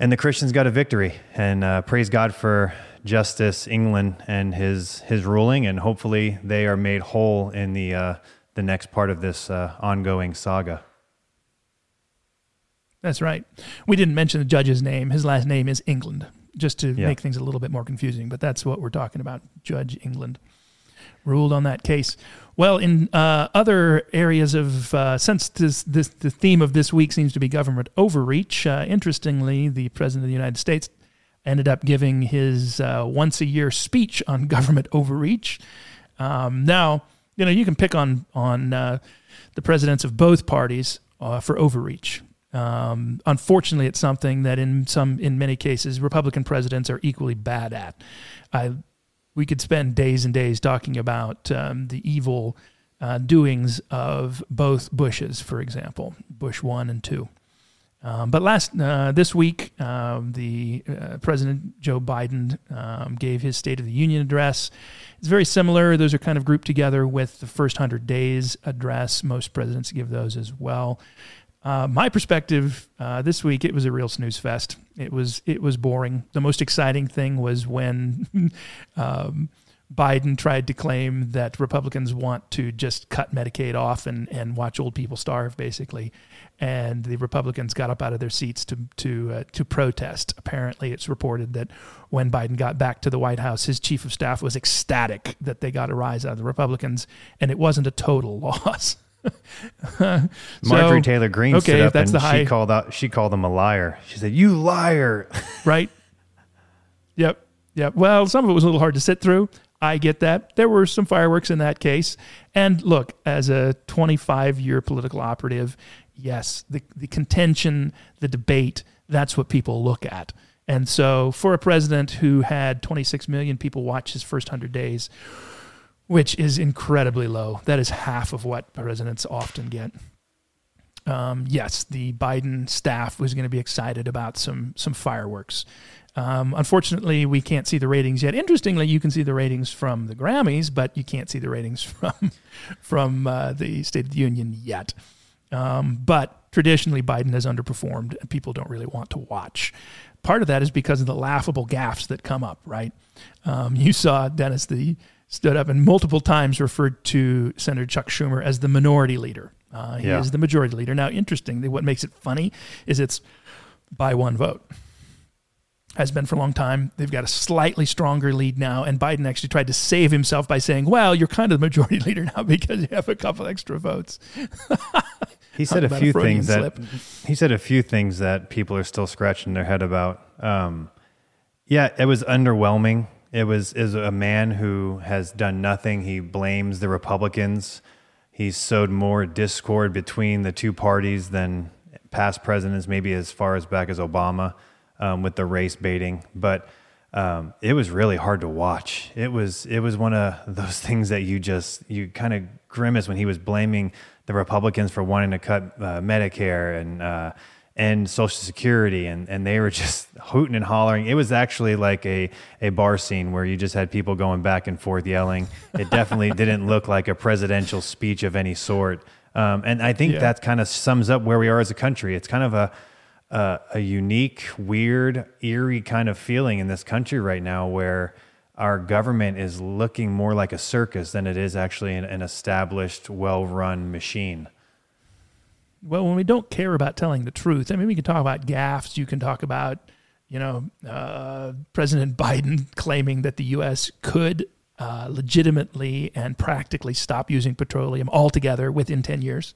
and the Christians got a victory. And uh, praise God for Justice England and his his ruling, and hopefully they are made whole in the uh, the next part of this uh, ongoing saga. That's right. We didn't mention the judge's name. His last name is England, just to Yeah. make things a little bit more confusing. But that's what we're talking about. Judge England ruled on that case. Well, in uh, other areas of, uh, since this, this the theme of this week seems to be government overreach. Uh, interestingly, the president of the United States ended up giving his uh, once a year speech on *laughs* government overreach. Um, now, you know, you can pick on on uh, the presidents of both parties uh, for overreach. Um, unfortunately, it's something that in some, in many cases, Republican presidents are equally bad at. I, we could spend days and days talking about um, the evil uh, doings of both Bushes, for example, Bush one and two. Um, but last uh, this week, um, the uh, President Joe Biden um, gave his State of the Union address. It's very similar; those are kind of grouped together with the first hundred days address. Most presidents give those as well. Uh, my perspective uh, this week, it was a real snooze fest. It was it was boring. The most exciting thing was when *laughs* um, Biden tried to claim that Republicans want to just cut Medicaid off and, and watch old people starve, basically. And the Republicans got up out of their seats to to uh, to protest. Apparently, it's reported that when Biden got back to the White House, his chief of staff was ecstatic that they got a rise out of the Republicans, and it wasn't a total *laughs* loss. *laughs* Marjorie So, Taylor Greene okay, stood up that's and the high- she called out. She called him a liar. She said, "You liar." *laughs* right? Yep. Yep. Well, some of it was a little hard to sit through. I get that. There were some fireworks in that case. And look, as a 25 year political operative, yes, the, the contention, the debate, that's what people look at. And so for a president who had 26 million people watch his first 100 days, which is incredibly low, that is half of what presidents often get um, yes, the Biden staff was going to be excited about some some fireworks. Um, unfortunately, we can't see the ratings yet. Interestingly, you can see the ratings from the Grammys, but you can't see the ratings *laughs* from from uh, the State of the Union yet. Um, but traditionally, Biden has underperformed, and people don't really want to watch. Part of that is because of the laughable gaffes that come up. Right? Um, you saw Dennis the stood up and multiple times referred to Senator Chuck Schumer as the minority leader. Uh, he Yeah. is the majority leader. Now, interestingly, what makes it funny is it's by one vote. Has been for a long time. They've got a slightly stronger lead now, and Biden actually tried to save himself by saying, "Well, you're kind of the majority *laughs* leader now because you have a couple extra votes." *laughs* He said a a few Freudian things that he said a few things that people are still scratching their head about. Um, yeah, it was underwhelming. It was is a man who has done nothing. He blames the Republicans. He's sowed more discord between the two parties than past presidents, maybe as far as back as Obama, um, with the race baiting. But um, it was really hard to watch. It was it was one of *laughs* those things that you just you kind of grimace when he was blaming the Republicans for wanting to cut uh, Medicare and uh, and Social Security, and, and they were *laughs* just hooting and hollering. It was actually like a, a bar scene where you just had people going back and forth yelling. It *laughs* definitely didn't look like a presidential speech of any sort. Um, and I think Yeah. that kind of sums up where we are as a country. It's kind of a a, a unique, weird, eerie kind of feeling in this country right now where our government is looking more like a circus than it is actually an, an established, well run machine. Well, when we don't care about telling the truth, I mean, we can talk about gaffes. You can talk about, you know, uh, President Biden claiming that the U.S. could uh, legitimately and practically stop using petroleum altogether within 10 years.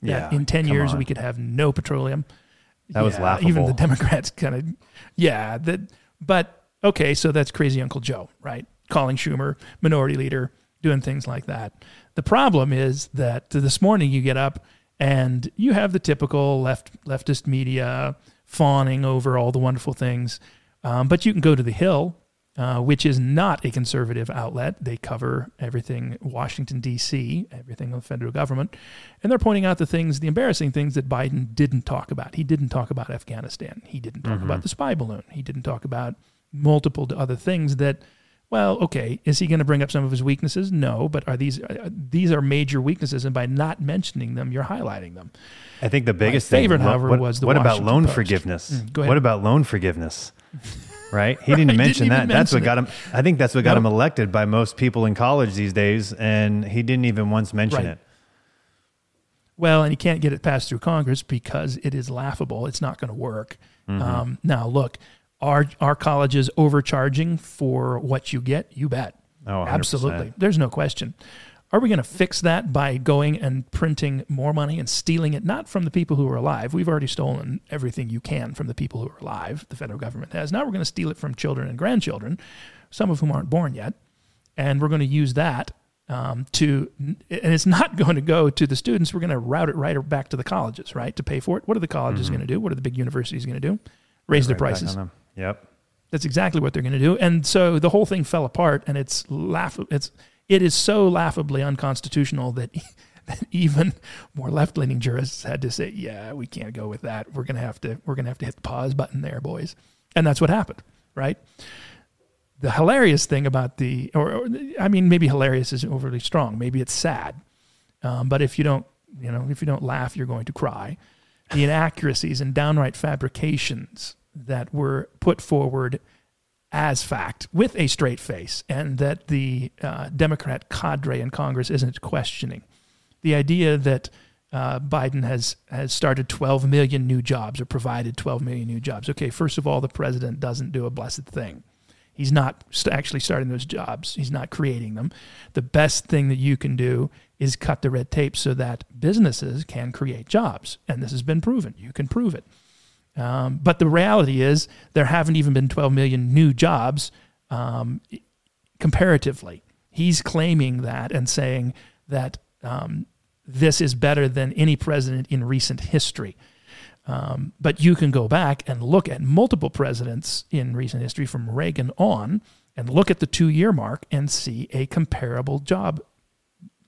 Yeah, in 10 years, on. we could have no petroleum. That was laughable. Even the Democrats *laughs* kind of, yeah. That, but okay, so that's crazy Uncle Joe, right? Calling Schumer minority leader, doing things like that. The problem is that this morning you get up and you have the typical left leftist media fawning over all the wonderful things, um, but you can go to the Hill, uh, which is not a conservative outlet. They cover everything Washington D.C., everything of the federal government, and they're pointing out the things, the embarrassing things that Biden didn't talk about. He didn't talk about Afghanistan. He didn't talk about the spy balloon. He didn't talk about multiple other things that. Well, okay. Is he going to bring up some of his weaknesses? No, but are these uh, these are major weaknesses, and by not mentioning them, you're highlighting them. I think the biggest favorite, thing, what- however, what, was the what about loan Post. forgiveness? Mm, go ahead. What about loan forgiveness? *laughs* Right? He didn't didn't mention that. That's what mention got him. I think that's what got No. him elected by most people in college these days, and he didn't even once mention Right. it. Well, and he can't get it passed through Congress because it is laughable. It's not going to work. Mm-hmm. Um, now, look, are are colleges overcharging for what you get? You bet. Oh, 100%. absolutely. There's no question. Are we going to fix that by going and printing more money and stealing it? Not from the people who are alive. We've already stolen everything you can from the people who are alive. The federal government has. Now we're going to steal it from children and grandchildren, some of whom aren't born yet, and we're going to use that um, to. And it's not *laughs* going to go to the students. We're going to route it right back to the colleges, right, to pay for it. What are the colleges going to do? What are the big universities going to do? Raise their Mm-hmm. Right back prices. Yep. That's exactly what they're going to do. And so the whole thing fell apart, and it's laugh. It's it is so laughably unconstitutional that, *laughs* that even more left leaning jurists had to say, "Yeah, we can't go with that. We're going to have to we're going to have to hit the pause button there, boys." And that's what happened, right? The hilarious thing about the, or, or I mean, maybe hilarious is overly strong. Maybe it's sad, um, but if you don't, you know, if you don't laugh, you're going to cry. The inaccuracies and downright fabrications that were put forward as fact with a straight face, and that the uh, Democrat cadre in Congress isn't questioning. The idea that uh, Biden has has started 12 million new jobs or provided 12 million new jobs. Okay, first of all, the president doesn't do a blessed thing. He's not actually starting those jobs. He's not creating them. The best thing that you can do is cut the red tape so that businesses can create jobs, and this has been proven. You can prove it. Um, but the reality is, there haven't even been 12 million new jobs um, comparatively. He's claiming that and saying that um, this is better than any president in recent history. Um, but you can go back and look at multiple presidents in recent history from Reagan on and look at the two year mark and see a comparable job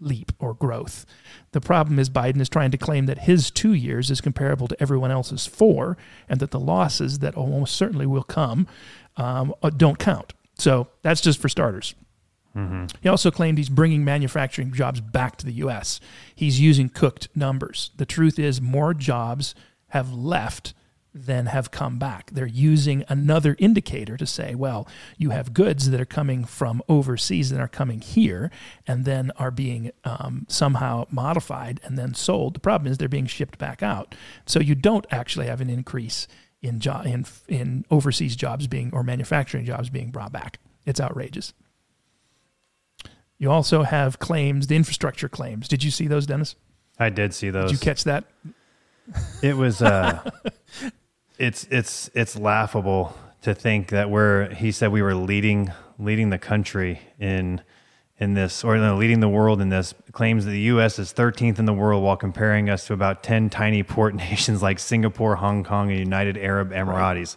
leap or growth. The problem is Biden is trying to claim that his two years is comparable to everyone else's four and that the losses that almost certainly will come um, uh, don't count. So that's just for starters. Mm-hmm. He also claimed he's bringing manufacturing jobs back to the U.S. He's using cooked numbers. The truth is, more jobs have left than have come back. They're using another indicator to say, well, you have goods that are coming from overseas that are coming here and then are being um, somehow modified and then sold. The problem is they're being shipped back out. So you don't actually have an increase in, jo- in, in overseas jobs being or manufacturing jobs being brought back. It's outrageous. You also have claims, the infrastructure claims. Did you see those, Dennis? I did see those. Did you catch that? It was uh *laughs* it's it's it's laughable to think that we're he said we were leading leading the country in in this or no, leading the world in this claims that the US is 13th in the world while comparing us to about 10 tiny port *laughs* nations like Singapore, Hong Kong and United Arab Emirates. Right.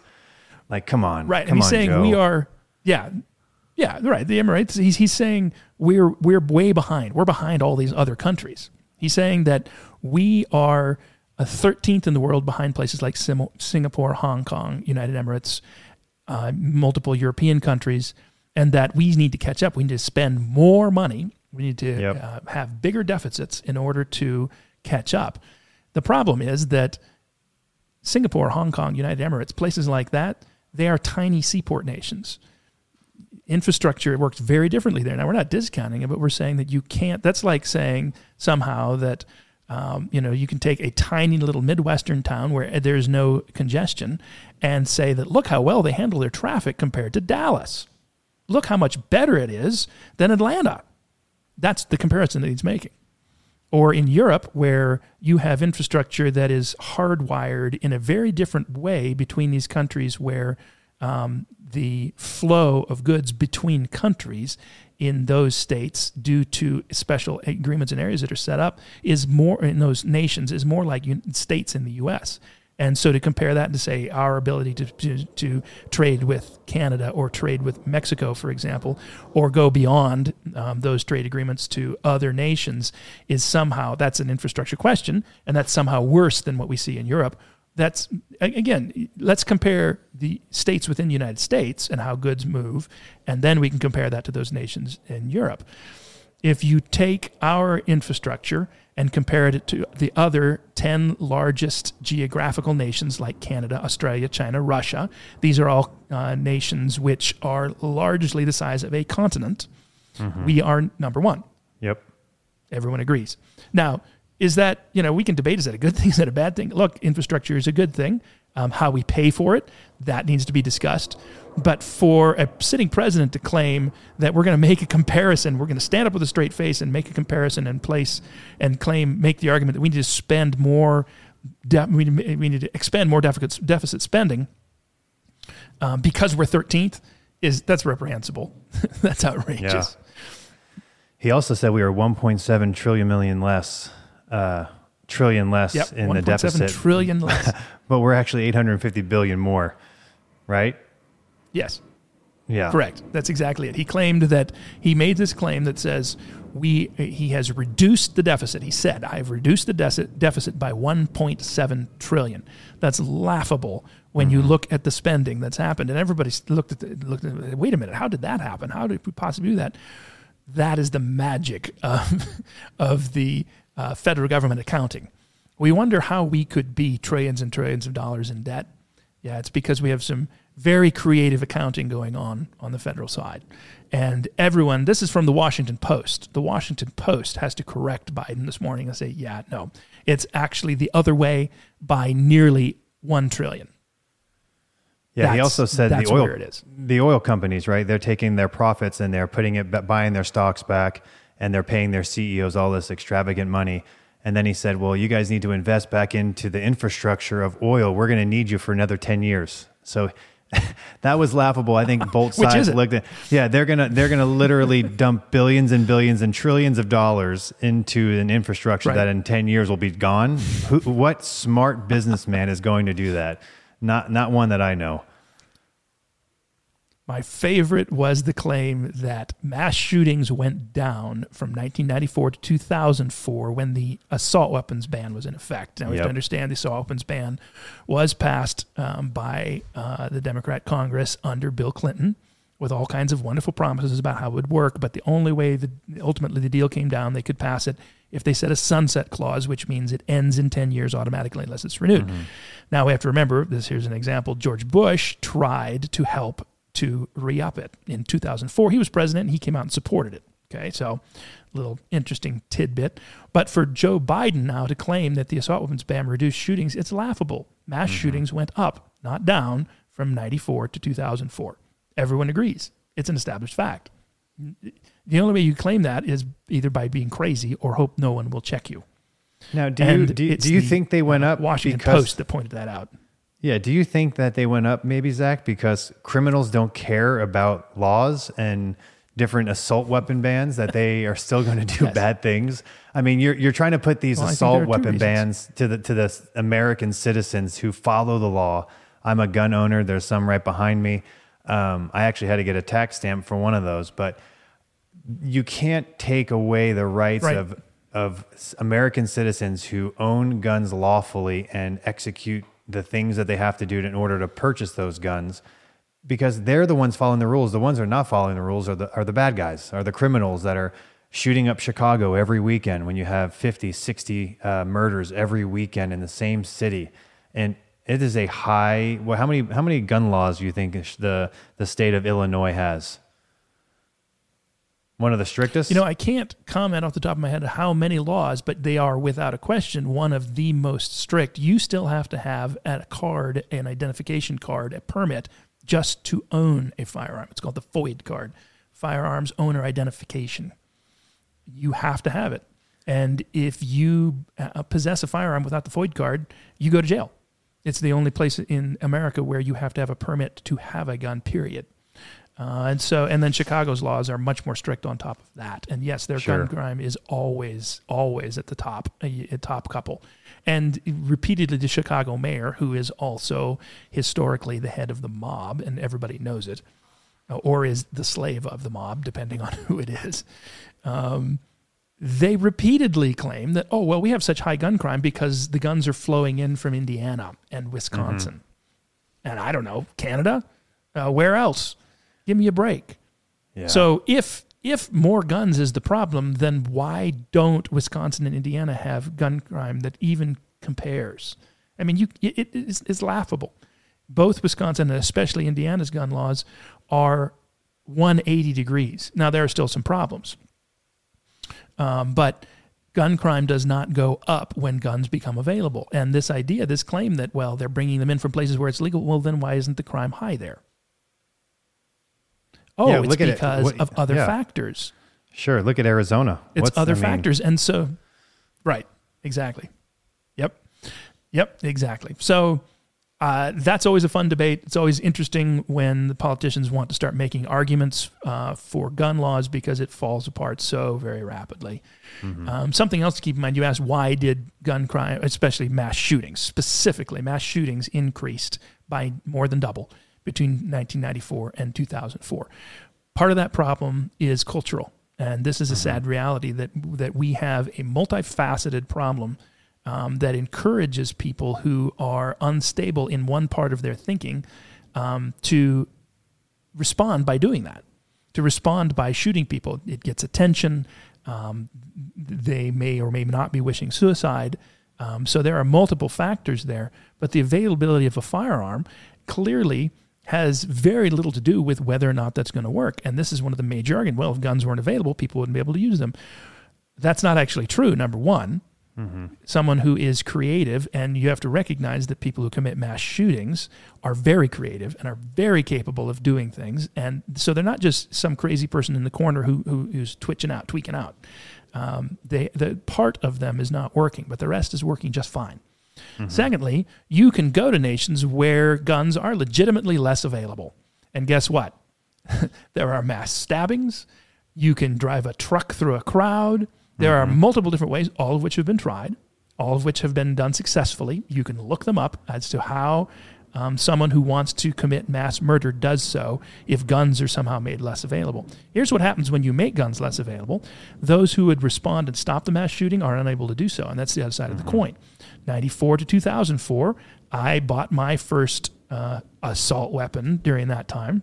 Like come on. Right. Come and he's on, saying Joe. we are yeah, yeah, right. The Emirates. He's he's saying we're we're way behind. We're behind all these other countries. He's saying that we are a 13th in the world behind places like Singapore, Hong Kong, United Emirates, uh, multiple European countries, and that we need to catch up. We need to spend more money. We need to Yep. uh, have bigger deficits in order to catch up. The problem is that Singapore, Hong Kong, United Emirates, places like that, they are tiny seaport nations infrastructure works very differently there. Now we're not discounting it, but we're saying that you can't. That's like saying somehow that um, you know you can take a tiny little midwestern town where there's no congestion and say that look how well they handle their traffic compared to Dallas. Look how much better it is than Atlanta. That's the comparison that he's making. Or in Europe, where you have infrastructure that is hardwired in a very different way between these countries, where um, the flow of goods between countries in those states due to special agreements and areas that are set up is more in those nations is more like states in the US. And so to compare that and to say our ability to, to, to trade with Canada or trade with Mexico, for example, or go beyond um, those trade agreements to other nations is somehow that's an infrastructure question, and that's somehow worse than what we see in Europe that's again let's compare the states within the united states and how goods move and then we can compare that to those nations in europe if you take our infrastructure and compare it to the other 10 largest geographical nations like canada australia china russia these are all uh, nations which are largely the size of a continent mm-hmm. we are number one Yep. everyone agrees now is that you know we can debate is that a good *laughs* thing is that a bad thing? Look infrastructure is a good thing. Um, how we pay for it that needs to be discussed. But for a sitting president to claim that we're going to make a comparison we're going to stand up with a straight face and make a comparison and place and claim make the argument that we need to spend more de- we, we need to expend more deficit, deficit spending um, because we're 13th is that's reprehensible. *laughs* That's outrageous. Yeah. He also said we were 1.7 trillion million less uh, trillion less yep in the 1.7 deficit, trillion *laughs* less but we're actually 850 billion more, right? yes Yeah, Correct. That's exactly it. He claimed that he made this claim that says we he has reduced the deficit. He said, "I've reduced the deficit deficit by 1.7 trillion." That's laughable when you look at the spending that's happened. And everybody looked at the, looked at it, wait a minute, how did that happen? How did we possibly do that? That is the magic of *laughs* of the uh, federal government accounting. We wonder how we could be trillions and trillions of dollars in debt. Yeah, it's because we have some very creative accounting going on on the federal side. And everyone, this is from the Washington Post. The Washington Post has to correct Biden this morning and say, yeah, no, it's actually the other way by nearly 1 trillion. Yeah, he also said the oil it is. the oil companies, right? They're taking their profits and they're putting it buying their stocks back and they're paying their CEOs all this extravagant money. And then he said, "Well, you guys need to invest back into the infrastructure of oil. We're going to need you for another 10 years." So *laughs* that was laughable. I think both *laughs* sides looked at Yeah, they're going to they're going to literally *laughs* dump billions and billions and trillions of dollars into an infrastructure Right. that in 10 years will be gone. Who, what smart businessman is going to do that? Not not one that I know. My favorite was the claim that mass shootings went down from 1994 to 2004 when the assault weapons ban was in effect. Now, we have to understand the assault weapons ban was passed um, by uh, the Democrat Congress under Bill Clinton with all kinds of wonderful promises about how it would work. But the only way that ultimately the deal came down, they could pass it if they set a sunset clause, which means it ends in 10 years automatically unless it's renewed. Now, we have to remember this here's an example. George Bush tried to help to re up it. In 2004, he was president and he came out and supported it. Okay, so little interesting tidbit. But for Joe Biden now to claim that the assault weapons ban reduced shootings, it's laughable. Mass shootings went up, not down, from 94 to 2004. Everyone agrees. It's an established fact. The only way you claim that is either by being crazy or hope no one will check you. Now, do you And do, you- it's do you the, think they went uh, up Washington because Post that pointed that out. Yeah? Do you think that they went up maybe Zach because criminals don't care about laws and different assault weapon bans that they are still going to do *laughs* Yes. bad things? I mean, you're you're trying to put these Well, assault there are two weapon bans to the to the American citizens who follow the law. I'm a gun owner. There's some right behind me. Um, I actually had to get a tax stamp for one of those, but you can't take away the rights Right. of of American citizens who own guns lawfully and execute the things that they have to do in order to purchase those guns because they're the ones following the rules. The ones who are not following the rules are the are the bad guys, are the criminals that are shooting up Chicago every weekend when you have 50, 60 uh, murders every weekend in the same city. And it is a high well how many how many gun laws do you think the the state of Illinois has? One of the strictest? You know, I can't comment off the top of my head how many laws, but they are without a question one of the most strict. You still have to have a card, an identification card, a permit just to own a firearm. It's called the FOID card, Firearms Owner Identification. You have to have it. And if you uh, possess a firearm without the FOID card, you go to jail. It's the only place in America where you have to have a permit to have a gun, period. Uh, and so, and then Chicago's laws are much more strict on top of that. And yes, their Sure. gun crime is always, always at the top, a, a top couple. And repeatedly, the Chicago mayor, who is also historically the head of the mob, and everybody knows it, uh, or is the slave of the mob, depending *laughs* on who it is. Um, they repeatedly claim that, oh, well, we have such high gun crime because the guns are flowing in from Indiana and Wisconsin. And I don't know, Canada? Uh, where else? Give me a break. Yeah. So if if more guns is the problem, then why don't Wisconsin and Indiana have gun crime that even compares? I mean, you it, it- it's, it's laughable. Both Wisconsin and especially Indiana's gun laws are 180 degrees. Now there are still some problems, um, but gun crime does not go up when guns become available. And this idea, this claim that well they're bringing them in from places where it's legal, well then why isn't the crime high there? Oh, Yeah, it's look at it. because What- of other yeah. factors. Sure. Look at Arizona. It's What's- other I mean, factors. And so, right, exactly. Yep. Yep, exactly. So uh, that's always a fun debate. It's always interesting when the politicians want to start making arguments uh, for gun laws because it falls apart so very rapidly. Um, something else to keep in mind you asked why did gun crime, especially mass shootings, specifically mass shootings, increased by more than double between 1994 and 2004? Part of that problem is cultural. And this is a sad reality that that we have a multifaceted problem um, that encourages people who are unstable in one part of their thinking um, to respond by doing that, to respond by shooting people. It gets attention. Um, they may or may not be wishing suicide. Um, so there are multiple factors there, but the availability of a firearm clearly has very little to do with whether or not that's going to work. And this is one of the major arguments. Well, if guns weren't available, people wouldn't be able to use them. That's not actually true, number one. Someone who is creative, and you have to recognize that people who commit mass shootings are very creative and are very capable of doing things. And so they're not just some crazy person in the corner who, who who's twitching out, tweaking out. Um, they, the part of them is not working, but the rest is working just fine. Mm-hmm. Secondly, you can go to nations where guns are legitimately less available. And guess what? *laughs* there are mass stabbings. You can drive a truck through a crowd. There are mm-hmm. multiple different ways, all of which have been tried, all of which have been done successfully. You can look them up as to how um, someone who wants to commit mass murder does so if guns are somehow made less available. Here's what happens when you make guns less available those who would respond and stop the mass shooting are unable to do so. And that's the other side of the mm-hmm. coin. 94 to 2004, I bought my first uh, assault weapon during that time.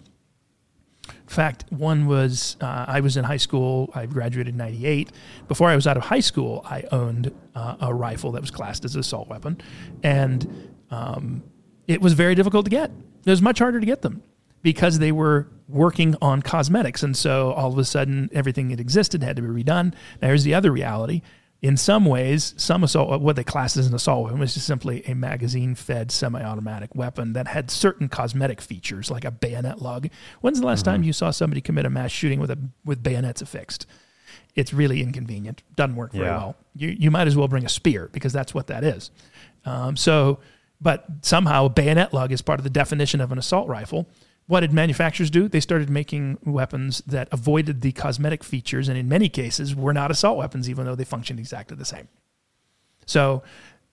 In fact, one was uh, I was in high school. I graduated in '98. Before I was out of high school, I owned uh, a rifle that was classed as an assault weapon, and um, it was very difficult to get. It was much harder to get them because they were working on cosmetics, and so all of a sudden, everything that existed had to be redone. Now, here's the other reality: in some ways, some assault, what they classed as an assault weapon was just simply a magazine-fed semi-automatic weapon that had certain cosmetic features, like a bayonet lug. When's the last time you saw somebody commit a mass shooting with a with bayonets affixed? It's really inconvenient. Doesn't work very Yeah. well. You you might as well bring a spear because that's what that is. Um, so, but somehow a bayonet lug is part of the definition of an assault rifle. What did manufacturers do? They started making weapons that avoided the cosmetic features, and in many cases were not assault weapons, even though they functioned exactly the same. So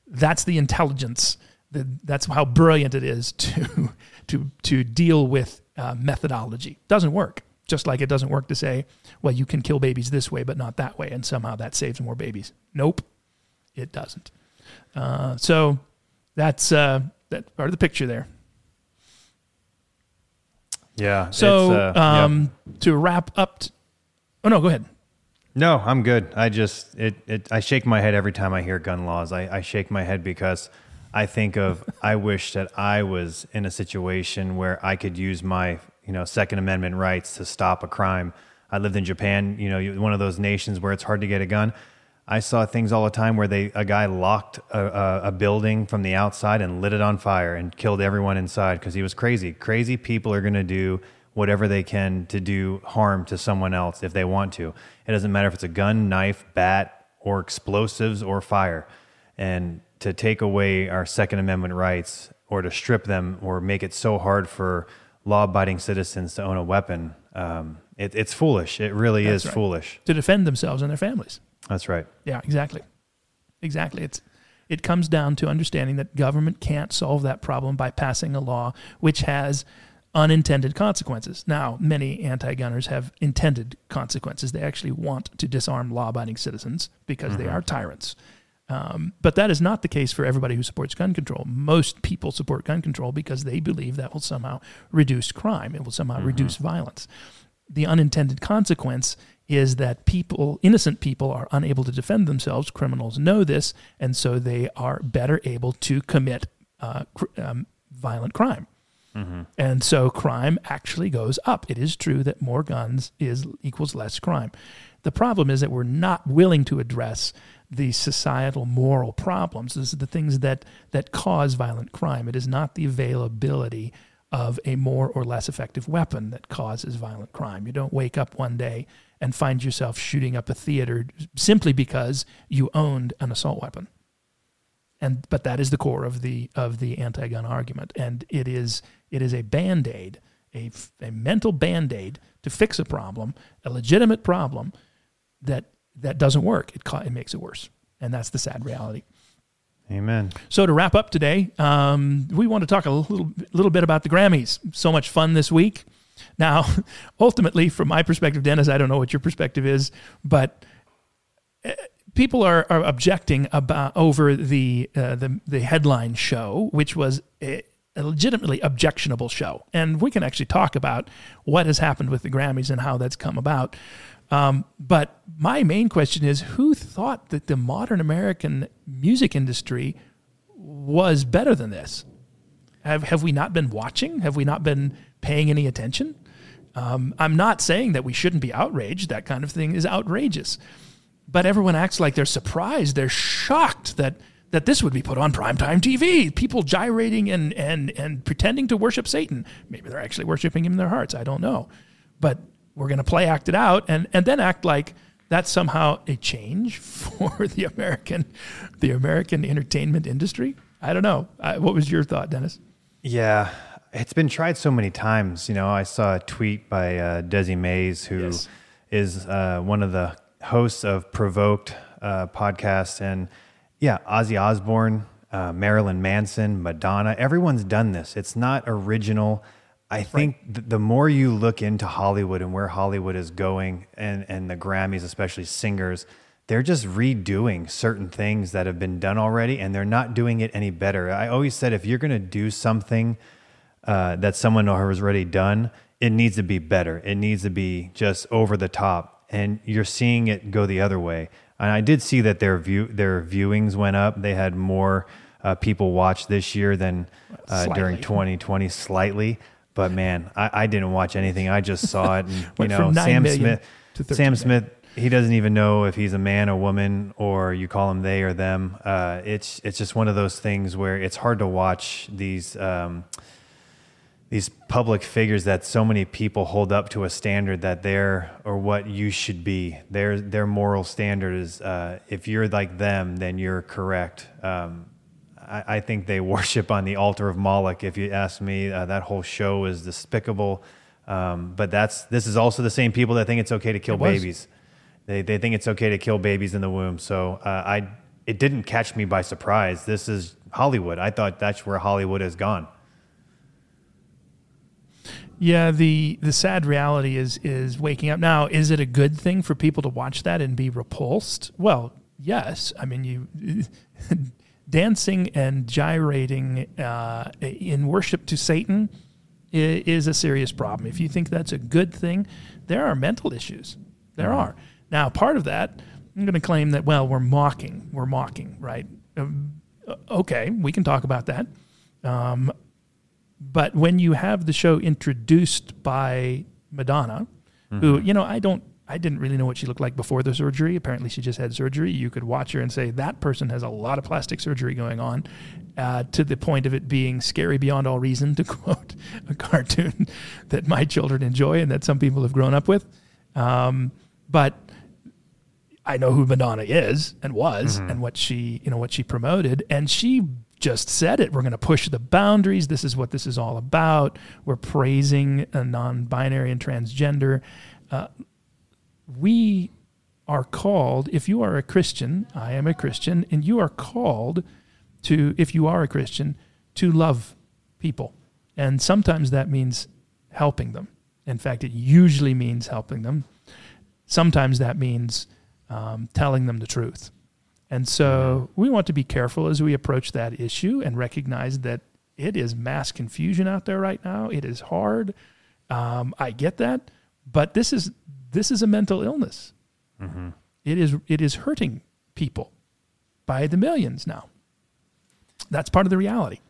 that's the intelligence. That, that's how brilliant it is to *laughs* to to deal with uh, methodology. Doesn't work. Just like it doesn't work to say, well, you can kill babies this way, but not that way, and somehow that saves more babies. Nope, it doesn't. Uh, so that's uh, that part of the picture there. Yeah. So it's, uh, yeah. um, to wrap up. T- oh no, go ahead. No, I'm good. I just it, it I shake my head every time I hear gun laws. I, I shake my head because I think of I wish that I was in a situation where I could use my you know Second Amendment rights to stop a crime. I lived in Japan, you know, one of those nations where it's hard to get a gun. I saw things all the time where they a guy locked a, a, a building from the outside and lit it on fire and killed everyone inside because he was crazy. Crazy people are going to do whatever they can to do harm to someone else if they want to. It doesn't matter if it's a gun, knife, bat, or explosives or fire. And to take away our Second Amendment rights or to strip them or make it so hard for law abiding citizens to own a weapon, um, it, it's foolish. It really That's is right. foolish. To defend themselves and their families. That's right. Yeah, exactly. Exactly. It's it comes down to understanding that government can't solve that problem by passing a law which has unintended consequences. Now, many anti-gunners have intended consequences. They actually want to disarm law-abiding citizens because they are tyrants. Um, but that is not the case for everybody who supports gun control. Most people support gun control because they believe that will somehow reduce crime. It will somehow reduce violence. The unintended consequence is that people, innocent people, are unable to defend themselves. Criminals know this, and so they are better able to commit uh, cr- um, violent crime. And so crime actually goes up. It is true that more guns is equals less crime. The problem is that we're not willing to address the societal moral problems. This is the things that that cause violent crime. It is not the availability of a more or less effective weapon that causes violent crime. You don't wake up one day and find yourself shooting up a theater simply because you owned an assault weapon and but that is the core of the of the anti-gun argument and it is it is a band-aid a, a mental band-aid to fix a problem a legitimate problem that that doesn't work it, it makes it worse and that's the sad reality Amen. so to wrap up today, um, we want to talk a little little bit about the Grammys. So much fun this week. Now, *laughs* ultimately, from my perspective, Dennis, I don't know what your perspective is, but uh, people are, are objecting about over the uh, the the headline show, which was a, a legitimately objectionable show, and we can actually talk about what has happened with the Grammys and how that's come about. Um, but my main question is who thought that the modern American music industry was better than this? Have have we not been watching? Have we not been paying any attention? Um, I'm not saying that we shouldn't be outraged. That kind of thing is outrageous, but everyone acts like they're surprised. They're shocked that that this would be put on primetime TV. People gyrating and and and pretending to worship Satan. Maybe they're actually worshiping him in their hearts. I don't know, but we're going to play act it out and and then act like that's somehow a change *laughs* for the American the American entertainment industry. I don't know. I, what was your thought, Dennis? Yeah, it's been tried so many times. You know, I saw a tweet by uh, Desi Mays, who Yes. is uh, one of the hosts of Provoked uh, podcast, and yeah, Ozzy Osbourne, uh, Marilyn Manson, Madonna. Everyone's done this. It's not original. I think th- the more you look into Hollywood and where Hollywood is going, and and the Grammys, especially singers, they're just redoing certain things that have been done already, and they're not doing it any better. I always said if you're going to do something uh, that someone has already done, it needs to be better. It needs to be just over the top, and you're seeing it go the other way. And I did see that their view their viewings went up. They had more uh, people watch this year than uh, during 2020, slightly. But man, I, I didn't watch anything. I just saw it, and *laughs* you know, Sam Smith. Sam. Smith. He doesn't even know if he's a man or woman, or you call him they or them. Uh, it's it's just one of those things where it's hard to watch these um, these public figures that so many people hold up to a standard that they're or what you should be. Their their moral standard is uh, if you're like them, then you're correct. Um, I, I think they *laughs* worship on the altar of Moloch. If you ask me, uh, that whole show is despicable. Um, but that's this is also the same people that think it's okay to kill babies. They they think it's okay to kill babies in the womb. So uh, I it didn't catch me by surprise. This is Hollywood. I thought that's where Hollywood has gone. Yeah, the the sad reality is is waking up now. Is it a good thing for people to watch that and be repulsed? Well, yes. I mean, you *laughs* dancing and gyrating uh, in worship to Satan is a serious problem. If you think that's a good thing, there are mental issues. There are. Now, part of that, I'm going to claim that well, we're mocking. We're mocking, right? Um, okay, we can talk about that. Um, but when you have the show introduced by Madonna, who you know I don't I didn't really know what she looked like before the surgery. Apparently, she just had surgery. You could watch her and say that person has a lot of plastic surgery going on, uh, to the point of it being scary beyond all reason. To *laughs* quote a cartoon that my children enjoy and that some people have grown up with, um, but I know who Madonna is and was and what she, you know, what she promoted. And she just said it. We're going to push the boundaries. This is what this is all about. We're praising a non binary and transgender. Uh, we are called, if you are a Christian, I am a Christian, and you are called to, if you are a Christian, to love people. And sometimes that means helping them. In fact, it usually means helping them. Sometimes that means um, telling them the truth. And so we want to be careful as we approach that issue and recognize that it is mass confusion out there right now. It is hard. Um, I get that, but this is this is a mental illness. It is it is hurting people by the millions now. That's part of the reality.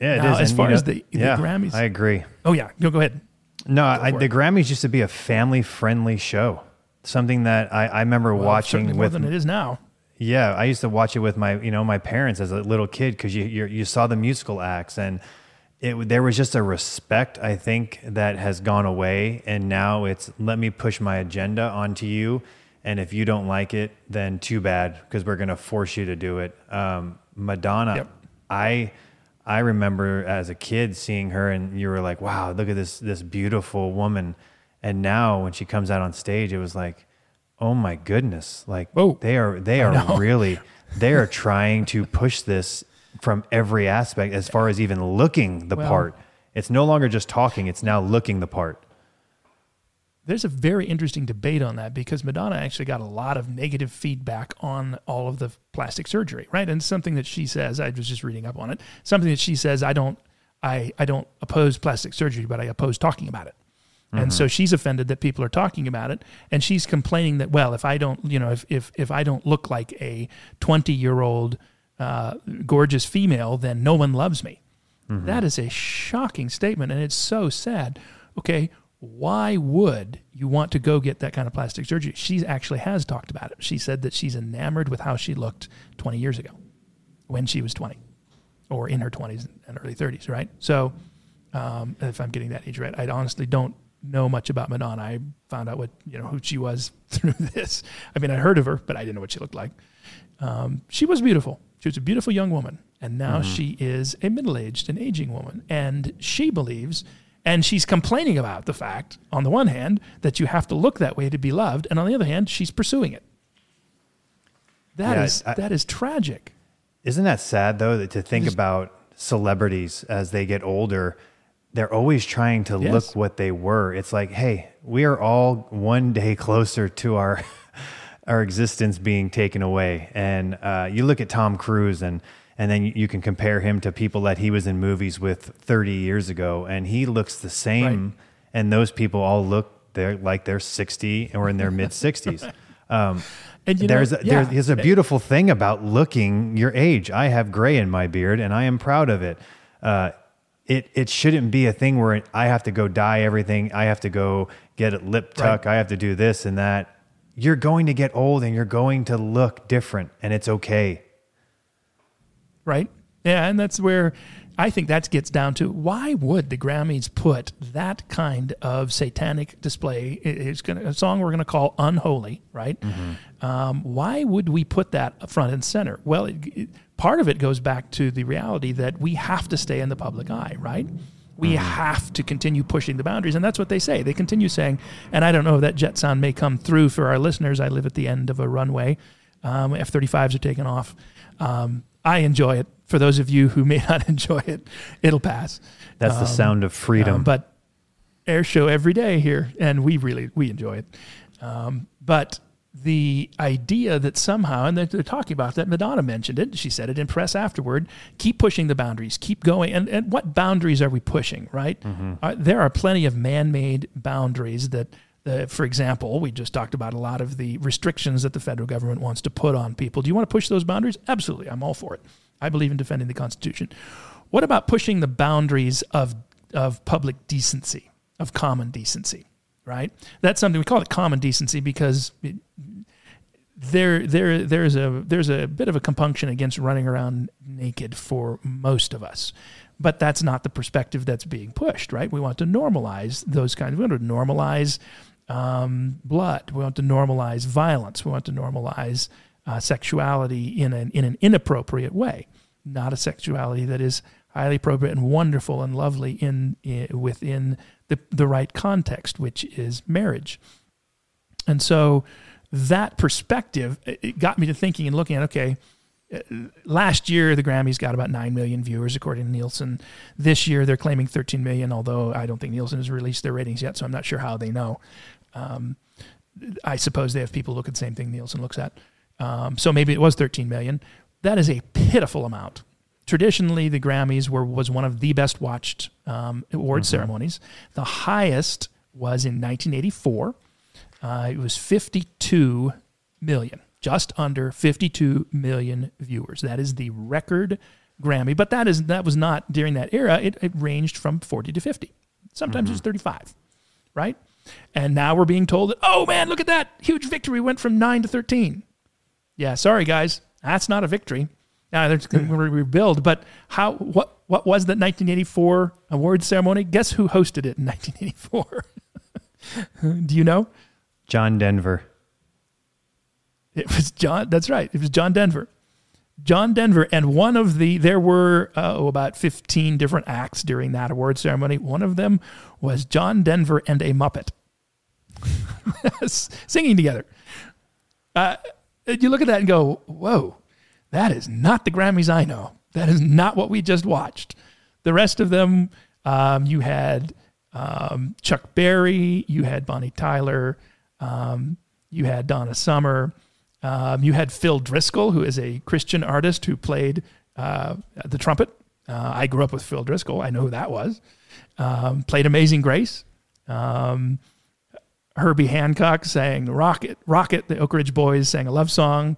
Yeah, it is. Now, as And, far you as the- the yeah, Grammys- I agree. Oh yeah, go go ahead. No, I, the. Grammys used to be a family friendly show. Something that I, I remember Well, watching certainly more than it is now. Yeah, I used to watch it with my, you know, my parents as a little kid because you you you saw the musical acts and it there was just a respect I think that has gone away and now it's let me push my agenda onto you and if you don't like it then too bad because we're gonna force you to do it. Um, Madonna, Yep. I I remember as a kid seeing her and you were like, wow, look at this this beautiful woman, and now when she comes out on stage, it was like, oh my goodness, like Whoa. they are they are really *laughs* they are trying to push this from every aspect as far as even looking the Well- part. It's no longer just talking; it's now looking the part. there's a very interesting debate on that because Madonna actually got a lot of negative feedback on all of the plastic surgery, right? And something that she says, I was just reading up on it, something that she says, I don't, I, I don't oppose plastic surgery, but I oppose talking about it. And so she's offended that people are talking about it, and she's complaining that well, if I don't, you know, if if if I don't look like a twenty year old uh, gorgeous female, then no one loves me. That is a shocking statement, and it's so sad. Okay, why would you want to go get that kind of plastic surgery? She actually has talked about it. She said that she's enamored with how she looked 20 years ago when she was 20 or in her 20s and early 30s, right? So, um, if I'm getting that age right, I honestly don't know much about Madonna. I found out what, you know, who she was *laughs* through this. I mean, I heard of her, but I didn't know what she looked like. Um, she was beautiful. She was a beautiful young woman. And now she is a middle aged and aging woman. And she believes, and she's complaining about the fact, on the one hand, that you have to look that way to be loved. And on the other hand, she's pursuing it. That Yeah, is I- that is tragic. Isn't that sad though that to think about celebrities as they get older, they're always trying to Yes. look what they were. It's like, hey, we are all one day *laughs* closer to our our existence being taken away. And uh, you look at Tom Cruise and and then you, can compare him to people that he was in movies with 30 years ago, and he looks the same. And those people all look they're like they're 60 or in their mid 60s. *laughs* Um, And you know, there's a, yeah. there's a beautiful thing about looking your age. I have gray in my beard, and I am proud of it. Uh, it it shouldn't be a thing where I have to go dye everything. I have to go get a lip tuck. I have to do this and that. You're going to get old, and you're going to look different, and it's okay. right? Yeah, and that's where I think that gets down to why would the Grammys put that kind of satanic display? It's gonna a song we're gonna call "Unholy," right? Um, why would we put that front and center? Well, it, it- part of it goes back to the reality that we have to stay in the public eye, right? We have to continue pushing the boundaries, and that's what they say. They continue saying, and I don't know if that jet sound may come through for our listeners. I live at the end of a runway. Um, F 35s are taking off. Um, I enjoy it. For those of you who may *laughs* not enjoy it, it'll pass. That's the sound of freedom. Um, but air show every day here, and we really we enjoy it. Um, but the idea that somehow, and they're, talking about that, Madonna mentioned it. She said it in press afterward. Keep pushing the boundaries. Keep going. And and what boundaries are we pushing? Right? Uh, there are plenty of man-made boundaries that. Uh, for example, we just talked about a lot of the restrictions that the federal government wants to put on people. Do you want to push those boundaries? Absolutely. I'm all for it. I believe in defending the Constitution. What about pushing the boundaries of, of public decency, of common decency, right? That's something we call it common decency because it, there, there, there's a there's a bit of a compunction against running around naked for most of us, but that's not the perspective that's being pushed, right? We want to normalize those kinds. We want to normalize um, blood. We want to normalize violence. We want to normalize uh, sexuality in an in an inappropriate way, not a sexuality that is highly appropriate and wonderful and lovely in, in within the the right context, which is marriage. And so that perspective it got me to thinking and looking at okay, uh, last year the Grammys got about 9 million viewers according to Nielsen. This year they're claiming 13 million, although I don't think Nielsen has released their ratings yet, so I'm not sure how they know. Um, I suppose they have people look at the same thing Nielsen looks at. Um, so maybe it was 13 million. That is a pitiful amount. Traditionally, the Grammys were was one of the best watched um, award ceremonies. The highest was in 1984. Uh, it was 52 million, just under 52 million viewers. That is the record Grammy, but that is that was not during that era. It, it ranged from 40 to 50. Sometimes it's 35, right? And now we're being told that, oh man, look at that huge victory went from nine to 13. Yeah, sorry guys, that's not a victory. Now they're going to rebuild, but how? What? What was that 1984 award ceremony? Guess who hosted it in 1984? *laughs* Do you know? John Denver. It was John. That's right. It was John Denver. John Denver, and one of the there were uh, oh, about fifteen different acts during that award ceremony. One of them was John Denver and a Muppet *laughs* singing together. Uh, you look at that and go, "Whoa, that is not the Grammys I know. That is not what we just watched." The rest of them, um, you had um, Chuck Berry, you had Bonnie Tyler, um, you had Donna Summer, um, you had Phil Driscoll, who is a Christian artist who played uh, the trumpet. Uh, I grew up with Phil Driscoll. I know who that was. Um, played Amazing Grace. Um, Herbie Hancock sang Rockit. Rockit. The Oak Ridge Boys sang a love song.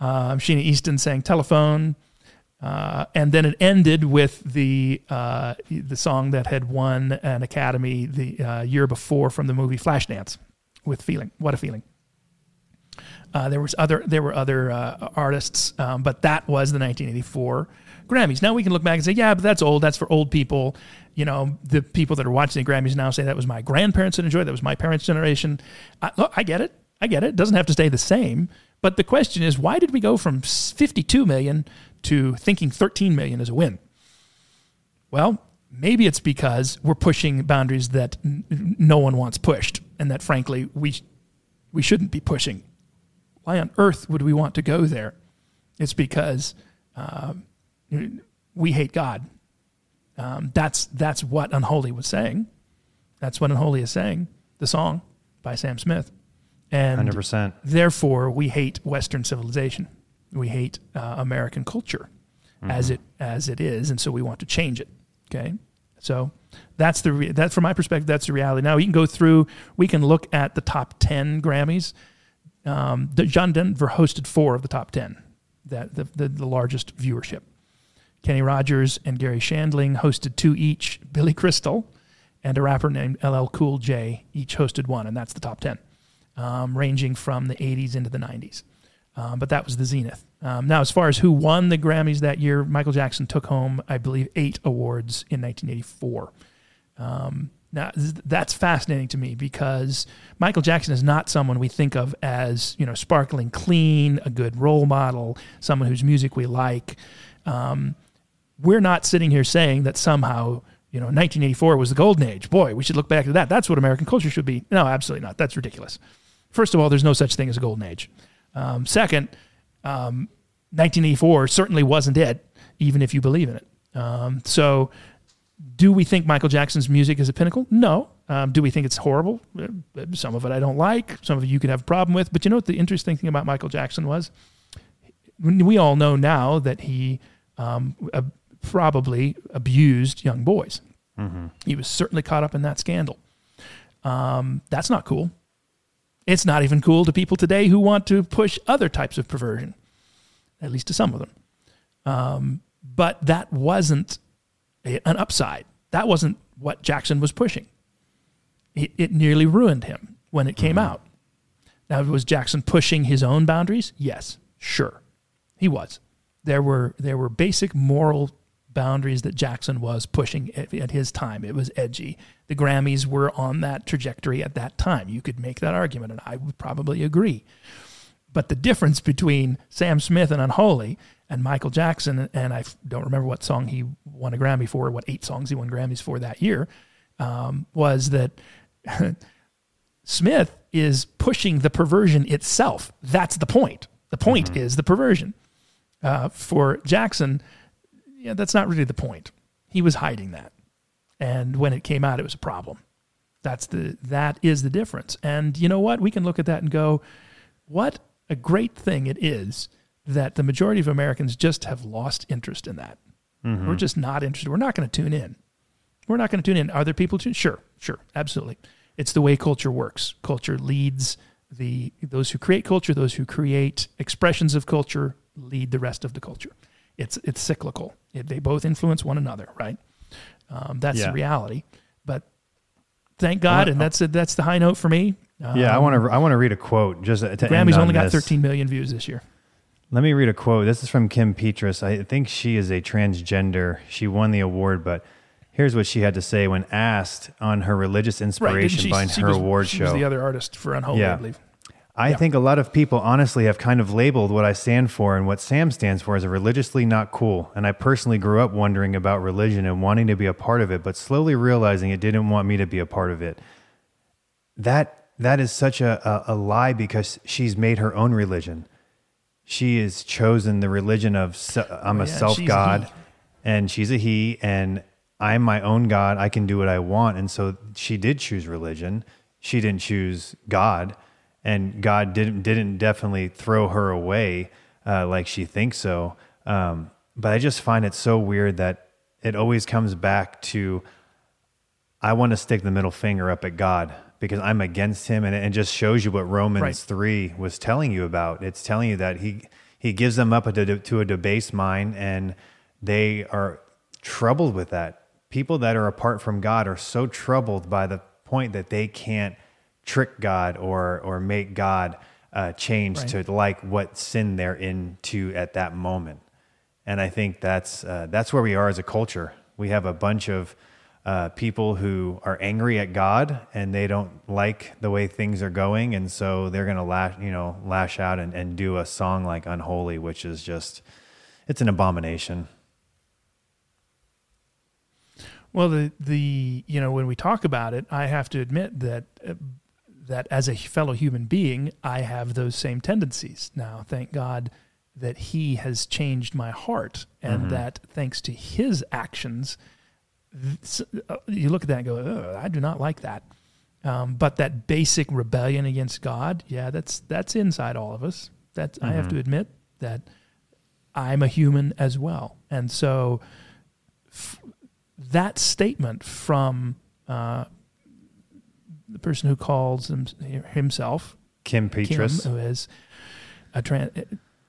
Um, Sheena Easton sang Telefone. Uh, and then it ended with the uh, the song that had won an Academy the uh, year before from the movie Flashdance, with "Feeling." What a feeling! Uh, there was other there were other uh, artists, um, but that was the 1984 Grammys. Now we can look back and say, yeah, but that's old. That's for old people. You know, the people that are watching the Grammys now say that was my grandparents that enjoyed. That was my parents' generation. I, look, I get it. I get it. It doesn't have to stay the same. But the question is, why did we go from 52 million to thinking 13 million is a win? Well, maybe it's because we're pushing boundaries that n- no one wants pushed, and that frankly we we shouldn't be pushing. Why on earth would we want to go there? It's because um, we hate God. Um, that's that's what Unholy was saying. That's what Unholy is saying. The song by Sam Smith, and 100%. therefore we hate Western civilization. We hate uh, American culture as it as it is, and so we want to change it. Okay, so that's the re- that from my perspective that's the reality. Now we can go through. We can look at the top ten Grammys. Um, the John Denver hosted four of the top ten, that the, the, the largest viewership. Kenny Rogers and Garry Shandling hosted two each. Billy Crystal and a rapper named LL Cool J each hosted one, and that's the top 10, um, ranging from the 80s into the 90s. Um, but that was the zenith. Um, now, as far as who won the Grammys that year, Michael Jackson took home, I believe, eight awards in 1984. Um, now, th- that's fascinating to me because Michael Jackson is not someone we think of as, you know, sparkling clean, a good role model, someone whose music we like. Um, we're not sitting here saying that somehow, you know, 1984 was the golden age. Boy, we should look back to that. That's what American culture should be. No, absolutely not. That's ridiculous. First of all, there's no such thing as a golden age. Um, second, um, 1984 certainly wasn't it, even if you believe in it. Um, so, do we think Michael Jackson's music is a pinnacle? No. Um, do we think it's horrible? Uh, Some of it I don't like. Some of it you could have a problem with. But you know what the interesting thing about Michael Jackson was? We all know now that he um, uh, probably abused young boys. He was certainly caught up in that scandal. Um, that's not cool. It's not even cool to people today who want to push other types of perversion, at least to some of them. Um, but that wasn't a, an upside. That wasn't what Jackson was pushing. It, it nearly ruined him when it came out. Now, was Jackson pushing his own boundaries? Yes, sure, he was. There were there were basic moral boundaries that Jackson was pushing at, at his time. It was edgy. The Grammys were on that trajectory at that time. You could make that argument, and I would probably agree. But the difference between Sam Smith and Unholy and Michael Jackson, and I don't remember what song he won a Grammy for, what eight songs he won Grammys for that year, um, was that *laughs* Smith is pushing the perversion itself. That's the point. The point is the perversion. Uh, for Jackson, yeah, that's not really the point. He was hiding that, and when it came out, it was a problem. That's the that is the difference. And you know what? We can look at that and go, what a great thing it is that the majority of Americans just have lost interest in that. Mm-hmm. We're just not interested. We're not going to tune in. We're not going to tune in. Are there people tune? Sure, sure, absolutely. It's the way culture works. Culture leads the those who create culture, those who create expressions of culture lead the rest of the culture. It's it's cyclical. It, they both influence one another, right? Um, that's Yeah. the reality. But thank God, and that's that's the high note for me. Um, Yeah, I want to. I want to read a quote. Just to Grammys on only got this. 13 million views this year. Let me read a quote. This is from Kim Petras. I think she is a transgender. She won the award, but here's what she had to say when asked on her religious inspiration she, behind she her was, award she show. was the other artist for Unholy, Yeah. I believe. I think a lot of people honestly have kind of labeled what I stand for and what Sam stands for as a religiously not cool. And I personally grew up wondering about religion and wanting to be a part of it, but slowly realizing it didn't want me to be a part of it. That that is such a, a, a lie because she's made her own religion. She has chosen the religion of I'm Oh, a yeah, self god, and she's a he, and I'm my own god. I can do what I want, and so she did choose religion. She didn't choose God, and God didn't didn't definitely throw her away uh, like she thinks so. Um, but I just find it so weird that it always comes back to I want to stick the middle finger up at God because I'm against him, and it, just shows you what Romans Right. three was telling you about. It's telling you that he he gives them up to, to a debased mind, and they are troubled with that. People that are apart from God are so troubled by the point that they can't trick God or or make God uh, change right. to like what sin they're into at that moment. And I think that's uh, that's where we are as a culture. We have a bunch of uh, people who are angry at God and they don't like the way things are going, and so they're going to lash, you know, lash out and, and do a song like "Unholy," which is just it's an abomination. Well, the the you know when we talk about it, I have to admit that uh, that as a fellow human being, I have those same tendencies. Now, thank God that He has changed my heart, and mm-hmm. that thanks to His actions, uh, you look at that and go, "I do not like that." Um, but that basic rebellion against God, yeah, that's that's inside all of us. That mm-hmm. I have to mm-hmm. admit that I'm a human as well, and so f- that statement from uh, the person who calls him, himself Kim Petras, Kim, who is a trans,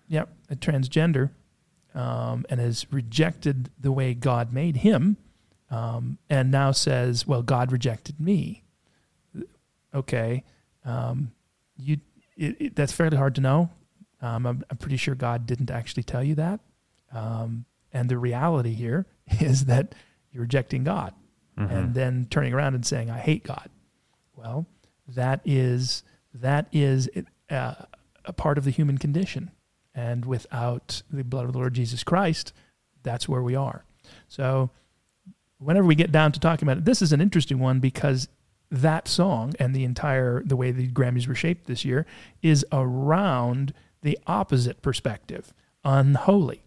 yep, a transgender, um, and has rejected the way God made him, um, and now says, "Well, God rejected me." Okay, um, you it, it, that's fairly hard to know. Um, I'm, I'm, pretty sure God didn't actually tell you that, um, and the reality here *laughs* is that you're rejecting God, mm-hmm. and then turning around and saying, "I hate God." Well, that is that is uh, a part of the human condition, and without the blood of the Lord Jesus Christ, that's where we are. So, whenever we get down to talking about it, this is an interesting one because that song and the entire the way the Grammys were shaped this year is around the opposite perspective, unholy,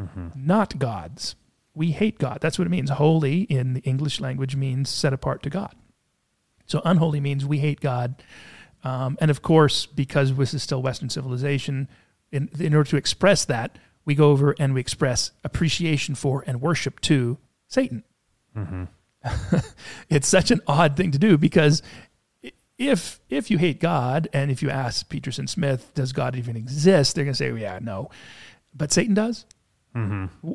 mm-hmm. not God's. We hate God. That's what it means. Holy in the English language means set apart to God. So unholy means we hate God. Um, and of course, because this is still Western civilization, in, in order to express that, we go over and we express appreciation for and worship to Satan. Mm-hmm. *laughs* it's such an odd thing to do because if if you hate God and if you ask Petras and Smith, does God even exist? They're going to say, well, yeah, no, but Satan does. Mm-hmm.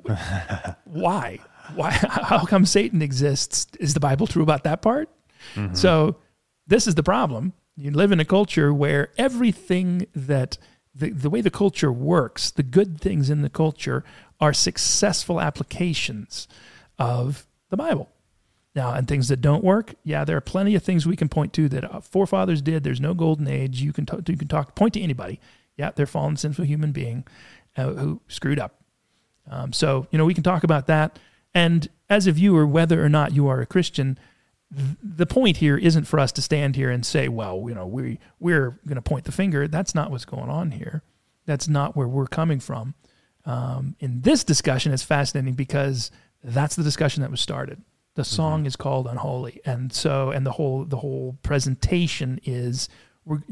*laughs* Why? Why? *laughs* How come Satan exists? Is the Bible true about that part? Mm-hmm. So this is the problem. You live in a culture where everything that the, the way the culture works, the good things in the culture are successful applications of the Bible. Now, and things that don't work, yeah, there are plenty of things we can point to that forefathers did. There's no golden age. You can talk, you can talk, point to anybody. Yeah, they're fallen, sinful human being uh, who screwed up. Um, so you know we can talk about that. And as a viewer, whether or not you are a Christian, the point here isn't for us to stand here and say, well, you know, we we're going to point the finger. That's not what's going on here. That's not where we're coming from. Um, in this discussion, it's fascinating because that's the discussion that was started. The mm-hmm. song mm-hmm. is called "Unholy," and so and the whole the whole presentation is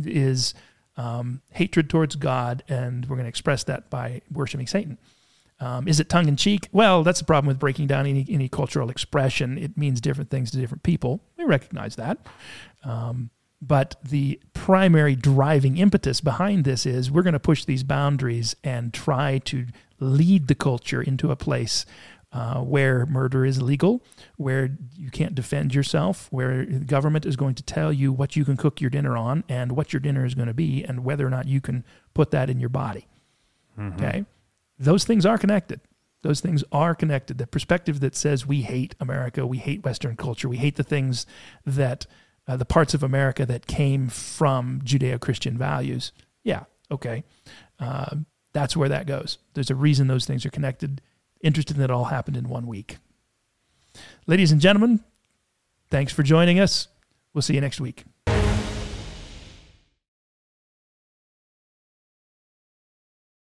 is um, hatred towards God, and we're going to express that by worshiping Satan. Um, is it tongue in cheek? Well, that's the problem with breaking down any, any cultural expression. It means different things to different people. We recognize that. Um, but the primary driving impetus behind this is we're going to push these boundaries and try to lead the culture into a place uh, where murder is legal, where you can't defend yourself, where the government is going to tell you what you can cook your dinner on and what your dinner is going to be and whether or not you can put that in your body. Mm-hmm. Okay those things are connected. Those things are connected. The perspective that says we hate America, we hate Western culture, we hate the things that uh, the parts of America that came from Judeo Christian values. Yeah, okay. Uh, that's where that goes. There's a reason those things are connected. Interesting that it all happened in one week. Ladies and gentlemen, thanks for joining us. We'll see you next week.